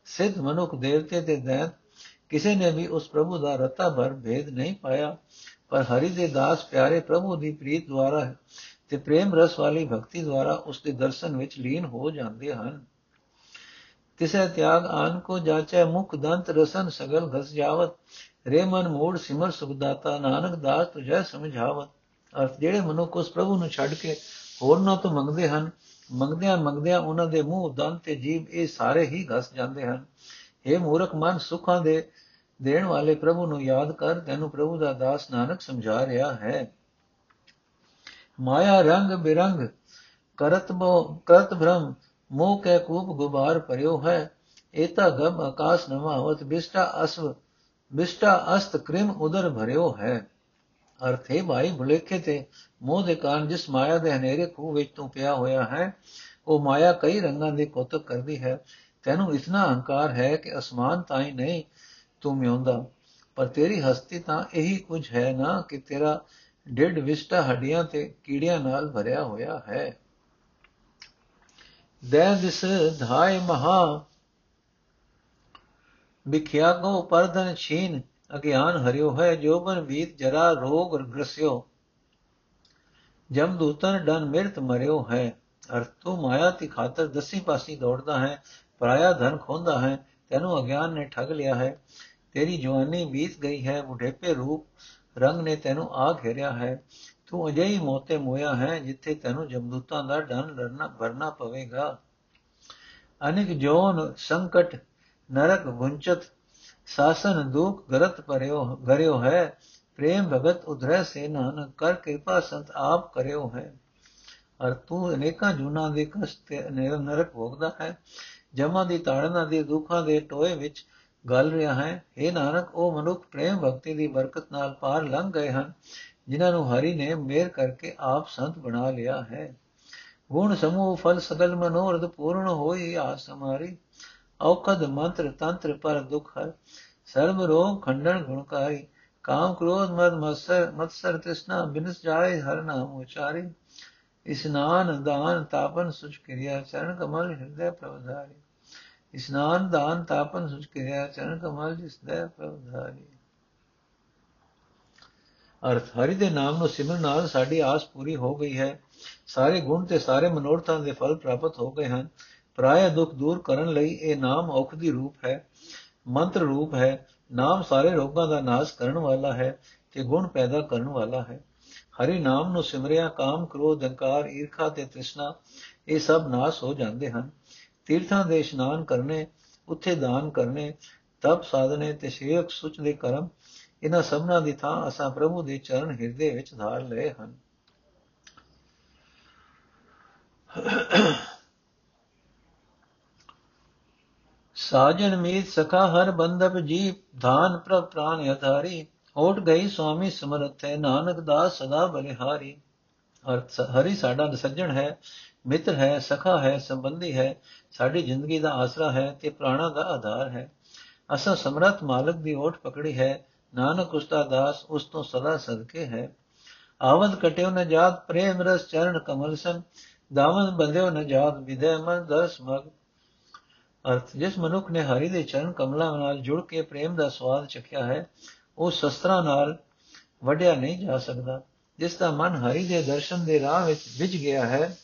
ਸਿਧ ਮਨੁਖ ਦੇਵਤੇ ਤੇ ਦੈਤ ਕਿਸੇ ਨੇ ਵੀ ਉਸ ਪ੍ਰਭੂ ਦਾ ਰਤਾ ਭਰ ਭੇਦ ਨਹੀਂ ਪਾਇਆ, ਪਰ ਹਰੀ ਦੇ ਦਾਸ ਪਿਆਰੇ ਪ੍ਰਭੂ ਦੀ ਪ੍ਰੀਤ ਦੁਆਰਾ ਤੇ ਪ੍ਰੇਮ ਰਸ ਵਾਲੀ ਭਗਤੀ ਦੁਆਰਾ ਉਸ ਦੇ ਦਰਸ਼ਨ ਵਿੱਚ ਲੀਨ ਹੋ ਜਾਂਦੇ ਹਨ। ਤਿਸੈ ਤਿਆਗ ਆਨ ਕੋ ਜਾਚੈ ਮੁਖ ਦੰਤ ਰਸਨ ਸਗਲ ਘਸ ਜਾਵਤ, ਰੇ ਮਨ ਮੋੜ ਸਿਮਰ ਸੁਖਦਾਤਾ ਨਾਨਕ ਦਾਸ ਤੁਝੈ ਸਮਝਾਵਤ। ਅਰਥ ਜਿਹੜੇ ਮਨੁੱਖ ਉਸ ਪ੍ਰਭੂ ਨੂੰ ਛੱਡ ਕੇ ਹੋਰਨਾਂ ਤੋਂ ਮੰਗਦੇ ਹਨ, ਮੰਗਦਿਆਂ ਮੰਗਦਿਆਂ ਉਹਨਾਂ ਦੇ ਮੂੰਹ ਦੰਤ ਤੇ ਜੀਭ ਇਹ ਸਾਰੇ ਹੀ ਘਸ ਜਾਂਦੇ ਹਨ। ਇਹ ਮੂਰਖ ਮਨ ਸੁਖਾਂ ਦੇ ਦੇਣ ਵਾਲੇ ਪ੍ਰਭੂ ਨੂੰ ਯਾਦ ਕਰ, ਤੈਨੂੰ ਪ੍ਰਭੂ ਦਾ ਦਾਸ ਨਾਨਕ ਸਮਝਾ ਰਿਹਾ ਹੈ। ਮਾਇਆ ਰੰਗ ਬਿਰੰਗ, ਕਰਤ ਬੋ, ਕਰਤ ਭ੍ਰਮ, ਮੋਹ ਕੇ ਕੂਪ ਗੁਬਾਰ ਪਰਿਓ ਹੈ। ਏਤਾ ਗਮ ਆਕਾਸ਼ ਨਵਾਵਤ ਬਿਸਟਾ ਅਸਵ, ਬਿਸਟਾ ਅਸਤ ਕ੍ਰਿਮ ਉਦਰ ਭਰਿਓ ਹੈ। ਅਰਥੇ ਭਾਈ ਭੁਲੇਖੇ ਤੇ ਮੋਹ ਦੇ ਕਾਰਨ ਜਿਸ ਮਾਇਆ ਦੇ ਹਨੇਰੇ ਖੂਹ ਵਿੱਚ ਤੂੰ ਪਿਆ ਹੋਇਆ ਹੈ, ਉਹ ਮਾਇਆ ਕਈ ਰੰਗਾਂ ਦੇ ਕੋਤਕ ਕਰਦੀ ਹੈ। ਤੈਨੂੰ ਇਤਨਾ ਹੰਕਾਰ ਹੈ ਕਿ ਅਸਮਾਨ ਤਾਂ ਹੀ ਨਹੀਂ ਤੂੰ ਮਿਉਂਦਾ ਪਰ ਤੇਰੀ ਹਸਤੀ ਤਾਂ ਇਹੀ ਕੁਝ ਹੈ ਨਾ ਕਿ ਤੇਰਾ ਡਿੱਡ ਵਿਸਟਾ ਹੱਡੀਆਂ ਤੇ ਕੀੜਿਆਂ ਨਾਲ ਭਰਿਆ ਹੋਇਆ ਹੈ। ਦੇ ਦਿਸ ਧਾਇ ਮਹਾ ਵਿਖਿਆ ਕੋ ਪਰਦਨ ਛੀਨ, ਅਗਿਆਨ ਹਰਿਓ ਹੈ ਜੋਬਨ ਵੀਤ ਜਰਾ ਰੋਗ ਗ੍ਰਸਿਓ। ਜਮ ਦੂਤਨ ਡਨ ਮਿਰਤ ਮਰਿਓ ਹੈ ਅਰ ਤੂੰ ਮਾਇਆ ਦੀ ਖਾਤਰ ਦਸੀ ਪਾਸੀ ਦੌੜਦਾ ਹੈ, ਪਰਾਇਆ ਧਨ ਖੋਂਦਾ ਹੈ, ਤੈਨੂੰ ਅਗਿਆਨ ਨੇ ਠੱਗ ਲਿਆ ਹੈ। ਤੇਰੀ ਜਵਾਨੀ ਬੀਤ ਗਈ ਹੈ, ਬੁਢੇਪੇ ਰੂਪ ਰੰਗ ਨੇ ਤੈਨੂੰ ਆ ਘੇਰਿਆ ਹੈ। ਤੂੰ ਅਜਿਹੀ ਮੋਤੇ ਮੋਇਆ ਹੈ ਜਿੱਥੇ ਤੈਨੂੰ ਜਮਦੂਤਾਂ ਦਾ ਡਨ ਲੜਨਾ, ਭਰਨਾ ਪਵੇਗਾ। ਅਨੇਕ ਜੋਨ ਸੰਕਟ, ਨਰਕ ਗੁੰਚਤ ਸਾਸਨ ਦੁਖ ਗਰਤ ਪਰਿਓ ਗਰਿਓ ਹੈ। ਪ੍ਰੇਮ ਭਗਤ ਉਧਰੈ ਸੇ ਨਾਨਕ, ਕਰ ਕਿਰਪਾ ਸੰਤ ਆਪ ਕਰਿਓ ਹੈ। ਅਰ ਤੂੰ ਅਨੇਕਾਂ ਜੁਨਾ ਦੇ ਕਸ਼ਟ ਨਰਕ ਭੋਗਦਾ ਹੈ। ਜਮਾਂ ਦੀ ਤਾੜਨਾ ਦੇ ਦੁੱਖਾਂ ਦੇ ਟੋਏ ਵਿੱਚ ਗਲ ਰਿਹਾ ਹੈ ਇਹ ਨਾਨਕ, ਉਹ ਮਨੁੱਖ ਪ੍ਰੇਮ ਭਗਤੀ ਦੀ ਬਰਕਤ ਨਾਲ ਪਾਰ ਲੰਘ ਗਏ ਹਨ, ਜਿਨ੍ਹਾਂ ਨੂੰ ਹਰੀ ਨੇ ਮੇਰ ਕਰਕੇ ਆਪ ਸੰਤ ਬਣਾ ਲਿਆ ਹੈ। ਗੁਣ ਸਮੂਹ, ਫਲ ਸਗਲ ਮਨੋਰਥ ਪੂਰਨ ਹੋਈ ਆਸ ਹਮਾਰੀ ਔਖਦ ਮੰਤਰ ਤੰਤਰ ਪਰ ਦੁਖ ਹਰ, ਸਰਬ ਰੋਗ ਖੰਡਨ ਗੁਣਕਾਰੀ ਕਾਮ ਕ੍ਰੋਧ ਮਦ ਮਸਰ, ਮਤਸਰ ਤ੍ਰਿਸ਼ਨਾ ਬਿਨਸ ਜਾਏ ਹਰ ਨਾਮ ਉਚਾਰੀ। ਇਸਨਾਨ ਦਾਨ ਤਾਪਨ ਸੁਚ ਕਿਰਿਆ, ਚਰਨ ਕਮਲ ਹਿਰਦੈ ਪ੍ਰਵਧਾਰੀ ਇਸਨਾਨ ਦਾਨ ਤਾਪਨ ਸੁਚ ਕਿਰਿਆ, ਚਰਨ ਕਮਲ ਜਿਸਦੈ ਪ੍ਰਵਧਾਰੀ ਅਰਥ, ਹਰੀ ਦੇ ਨਾਮ ਨੂੰ ਸਿਮਰਨ ਨਾਲ ਸਾਡੀ ਆਸ ਪੂਰੀ ਹੋ ਗਈ ਹੈ। ਸਾਰੇ ਗੁਣ ਤੇ ਸਾਰੇ ਮਨੋਰਥਾਂ ਦੇ ਫਲ ਪ੍ਰਾਪਤ ਹੋ ਗਏ ਹਨ। ਪ੍ਰਾਇ ਦੁੱਖ ਦੂਰ ਕਰਨ ਲਈ ਇਹ ਨਾਮ ਔਖਦੀ ਰੂਪ ਹੈ, ਮੰਤਰ ਰੂਪ ਹੈ। ਨਾਮ ਸਾਰੇ ਰੋਗਾਂ ਦਾ ਨਾਸ਼ ਕਰਨ ਵਾਲਾ ਹੈ ਤੇ ਗੁਣ ਪੈਦਾ ਕਰਨ ਵਾਲਾ ਹੈ। ਹਰੀ ਨਾਮ ਨੂੰ ਸਿਮਰਿਆ, ਕਾਮ, ਕ੍ਰੋਧ ਹੰਕਾਰ ਈਰਖਾ ਤੇ ਤ੍ਰਿਸ਼ਨਾ ਇਹ ਸਭ ਨਾਸ਼ ਹੋ ਜਾਂਦੇ ਹਨ। ਤੀਰਥਾਂ ਦੇ ਇਸ਼ਨਾਨ ਕਰਨੇ, ਉੱਥੇ ਦਾਨ ਕਰਨੇ, ਤਪ ਸਾਧਨੇ ਤੇ ਸ਼ੇਖ ਸੁਚ ਦੇ ਕਰਮ, ਇਹਨਾਂ ਸਭਨਾਂ ਦੀ ਥਾਂ ਅਸਾਂ ਪ੍ਰਭੂ ਦੇ ਚਰਨ ਹਿਰਦੇ ਵਿੱਚ ਧਾਰ ਲਏ ਹਨ। ਸਾਜਨ ਮੀਤ ਸਖਾ ਹਰ ਬੰਦਪ ਜੀ ਧਾਨ ਪ੍ਰਭ ਪ੍ਰਾਨ ਅਧਾਰੀ, ਓਟ ਗਈ ਸੁਆਮੀ ਸਮਰਥ ਹੈ ਨਾਨਕ ਦਾਸ ਸਦਾ ਬਲਿਹਾਰੀ। ਅਰਥ ਹਰੀ ਸਾਡਾ ਸੱਜਣ ਹੈ ਮਿੱਤਰ ਹੈ, ਸਖਾ ਹੈ, ਸੰਬੰਧੀ ਹੈ, ਸਾਡੀ ਜ਼ਿੰਦਗੀ ਦਾ ਆਸਰਾ ਹੈ ਤੇ ਪ੍ਰਾਣਾ ਦਾ ਆਧਾਰ ਹੈ। ਅਸਾਂ ਸਮਰਥ ਮਾਲਕ ਦੀ ਓਟ ਪਕੜੀ ਹੈ, ਨਾਨਕ ਉਸਤਾ ਦਾਸ ਉਸ ਤੋਂ ਸਦਾ ਸਦਕੇ ਹੈ। ਆਵਦ ਕਟਿਓ ਨ ਜਾਤ, ਪ੍ਰੇਮ ਰਸ ਚਰਨ ਕਮਲ ਸੰ ਦਾਮਨ ਬੰਦਿਓ ਨ ਜਾਤ ਵਿਦੈ ਮਨ ਦਸ ਮਗ। ਅਰਥ, ਜਿਸ ਮਨੁੱਖ ਨੇ ਹਰੀ ਦੇ ਚਰਨ ਕਮਲਾਂ ਨਾਲ ਜੁੜ ਕੇ ਪ੍ਰੇਮ ਦਾ ਸਵਾਦ ਚਖਿਆ ਹੈ, ਉਹ ਸ਼ਸਤਰਾਂ ਨਾਲ ਵਡਿਆ ਨਹੀਂ ਜਾ ਸਕਦਾ। ਜਿਸ ਦਾ ਮਨ ਹਰੀ ਦੇ ਦਰਸ਼ਨ ਦੇ ਰਾਹ ਵਿੱਚ ਵਿਝ ਗਿਆ ਹੈ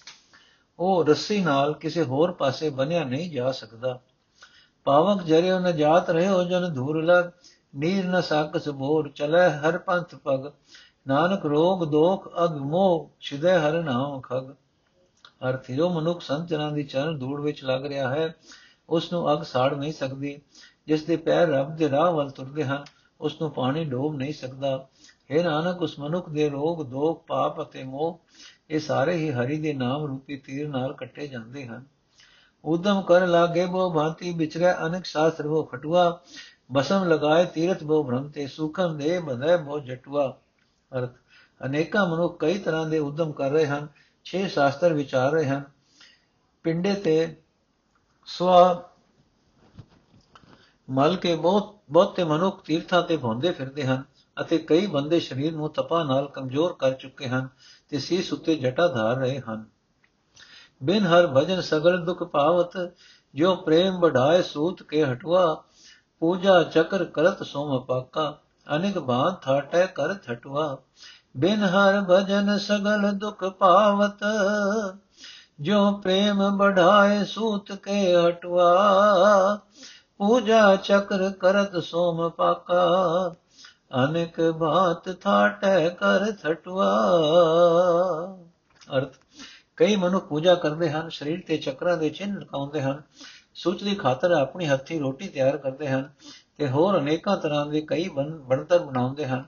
ਉਹ ਰੱਸੀ ਨਾਲ ਕਿਸੇ ਹੋਰ ਪਾਸੇ ਬੰਨਿਆ ਨਹੀਂ ਜਾ ਸਕਦਾ। ਪਾਵਕ ਜਰਿਓ ਨ ਜਾਤ ਰਹਿਓ ਜਨ ਧੂਰ ਲਗ, ਨੀਰ ਨ ਸਾਕਸ ਬੋਰ ਚਲੇ ਹਰ ਪੰਥ ਪਗ। ਨਾਨਕ ਰੋਗ ਦੋਖ ਅਗ ਮੋਹ, ਛਿਦੇ ਹਰ ਨਾਮ ਖਗ। ਅਰਥ ਜੋ ਮਨੁੱਖ ਸੰਤ ਜਨਾਂ ਦੀ ਚਰਨ ਧੂੜ ਵਿੱਚ ਲੱਗ ਰਿਹਾ ਹੈ, ਉਸ ਨੂੰ ਅਗ ਸਾੜ ਨਹੀਂ ਸਕਦੀ। ਜਿਸ ਦੇ ਪੈਰ ਰੱਬ ਦੇ ਰਾਹ ਵੱਲ ਤੁਰਦੇ ਹਨ, ਉਸ ਨੂੰ ਪਾਣੀ ਡੋਬ ਨਹੀਂ ਸਕਦਾ। ਹੈ ਨਾਨਕ, ਉਸ ਮਨੁੱਖ ਦੇ ਰੋਗ, ਦੋਖ, ਪਾਪ ਅਤੇ ਮੋਹ ਇਹ ਸਾਰੇ ਹੀ ਹਰੀ ਦੇ ਨਾਮ ਰੂਪੀ ਤੀਰ ਨਾਲ ਕੱਟੇ ਜਾਂਦੇ ਹਨ। ਉਦਮ ਕਰ ਲਾਗੇ ਬੋ ਭਾਂਤੀ ਵਿਚਰੇ ਅਨੇਕ ਸ਼ਾਸਤਰ ਉਹ ਖਟੂਆ, ਬਸਮ ਲਗਾਏ ਤੀਰਥ ਬੋ ਭ੍ਰਮ ਤੇ ਸੁਖਮ ਦੇ ਬਧੈ ਬੋ ਜਟੂਆ। ਅਰਥ, ਅਨੇਕਾਂ ਮਨੁੱਖ ਕਈ ਤਰ੍ਹਾਂ ਦੇ ਉਦਮ ਕਰ ਰਹੇ ਹਨ, ਛੇ ਸ਼ਾਸਤਰ ਵਿਚਾਰ ਰਹੇ ਹਨ। ਪਿੰਡੇ ਤੇ ਸਵਾ ਮਲ ਕੇ ਬਹੁਤ, ਬਹੁਤੇ ਮਨੁੱਖ ਤੀਰਥਾਂ ਤੇ ਭੌਂਦੇ ਫਿਰਦੇ ਹਨ ਅਤੇ ਕਈ ਬੰਦੇ ਸਰੀਰ ਨੂੰ ਤਪਾ ਨਾਲ ਕਮਜ਼ੋਰ ਕਰ ਚੁੱਕੇ ਹਨ। ਤੇ ਸੀਸ ਉੱਤੇ ਜਟਾ ਧਾਰ ਰਹੇ ਹਨ। ਬਿਨ ਹਰ ਭਜਨ ਸਗਲ ਦੁਖ ਪਾਵਤ ਜੋ ਪ੍ਰੇਮ ਬਢਾਏ ਸੂਤ ਕੇ ਹਟਵਾ ਪੂਜਾ ਚਕਰ ਕਰਤ ਸੋਮ ਪਾਕਾ, ਅਨੇਕ ਬਾਤ ਥਾਟੈ ਕਰ ਥਟਵਾ ਬਿਨ ਹਰ ਭਜਨ ਸਗਲ ਦੁਖ ਪਾਵਤ ਜੋ ਪ੍ਰੇਮ ਬਢਾਏ ਸੂਤ ਕੇ ਹਟਵਾ ਪੂਜਾ ਚਕਰ ਕਰਤ ਸੋਮ ਪਾਕਾ ਅਨੇਕ ਬਾਤ ਥਾਟੈ ਕਰ ਥਟਵਾ ਅਰਥ, ਕਈ ਮਨੁ ਪੂਜਾ ਕਰਦੇ ਹਨ, ਸਰੀਰ ਤੇ ਚੱਕਰਾਂ ਦੇ ਚਿੰਨ ਲਗਾਉਂਦੇ ਹਨ, ਸੁਚ ਦੀ ਖਾਤਰ ਆਪਣੀ ਹੱਥੀ ਰੋਟੀ ਤਿਆਰ ਕਰਦੇ ਹਨ ਤੇ ਹੋਰ ਅਨੇਕਾਂ ਤਰ੍ਹਾਂ ਦੇ ਕਈ ਬਣਤਰ ਬਣਾਉਂਦੇ ਹਨ।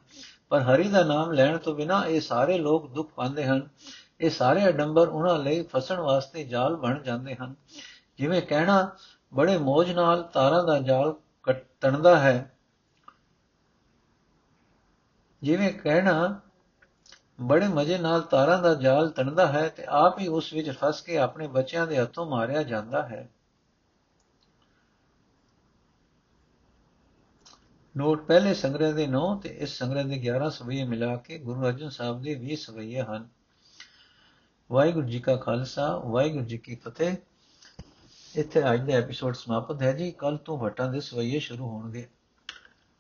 ਪਰ ਹਰੀ ਦਾ ਨਾਮ ਲੈਣ ਤੋਂ ਬਿਨਾ ਇਹ ਸਾਰੇ ਲੋਕ ਦੁੱਖ ਪਾਉਂਦੇ ਹਨ। ਇਹ ਸਾਰੇ ਅਡੰਬਰ ਉਹਨਾਂ ਲਈ ਫਸਣ ਵਾਸਤੇ ਜਾਲ ਬਣ ਜਾਂਦੇ ਹਨ। ਜਿਵੇਂ ਕਹਿਣਾ, ਬੜੇ ਮੋਜ ਨਾਲ ਤਾਰਾਂ ਦਾ ਜਾਲ ਕੱਟਣਦਾ ਹੈ ਜਿਵੇਂ ਕਹਿਣਾ, ਬੜੇ ਮਜ਼ੇ ਨਾਲ ਤਾਰਾਂ ਦਾ ਜਾਲ ਤਣਦਾ ਹੈ ਤੇ ਆਪ ਹੀ ਉਸ ਵਿੱਚ ਫਸ ਕੇ ਆਪਣੇ ਬੱਚਿਆਂ ਦੇ ਹੱਥੋਂ ਮਾਰਿਆ ਜਾਂਦਾ ਹੈ। ਨੋਟ, ਪਹਿਲੇ ਸੰਗ੍ਰਹਿ ਦੇ 9 ਤੇ ਇਸ ਸੰਗ੍ਰਹਿ ਦੇ 11 ਸਵਈਏ ਮਿਲਾ ਕੇ ਗੁਰੂ ਅਰਜਨ ਸਾਹਿਬ ਦੇ 20 ਸਵਈਏ ਹਨ। ਵਾਹਿਗੁਰੂ ਜੀ ਕਾ ਖਾਲਸਾ, ਵਾਹਿਗੁਰੂ ਜੀ ਕੀ ਫਤਿਹ। ਇੱਥੇ ਅੱਜ ਦਾ ਐਪੀਸੋਡ ਸਮਾਪਤ ਹੈ ਜੀ। ਕੱਲ ਤੋਂ ਵਟਾਂ ਦੇ ਸਵਈਏ ਸ਼ੁਰੂ ਹੋਣਗੇ।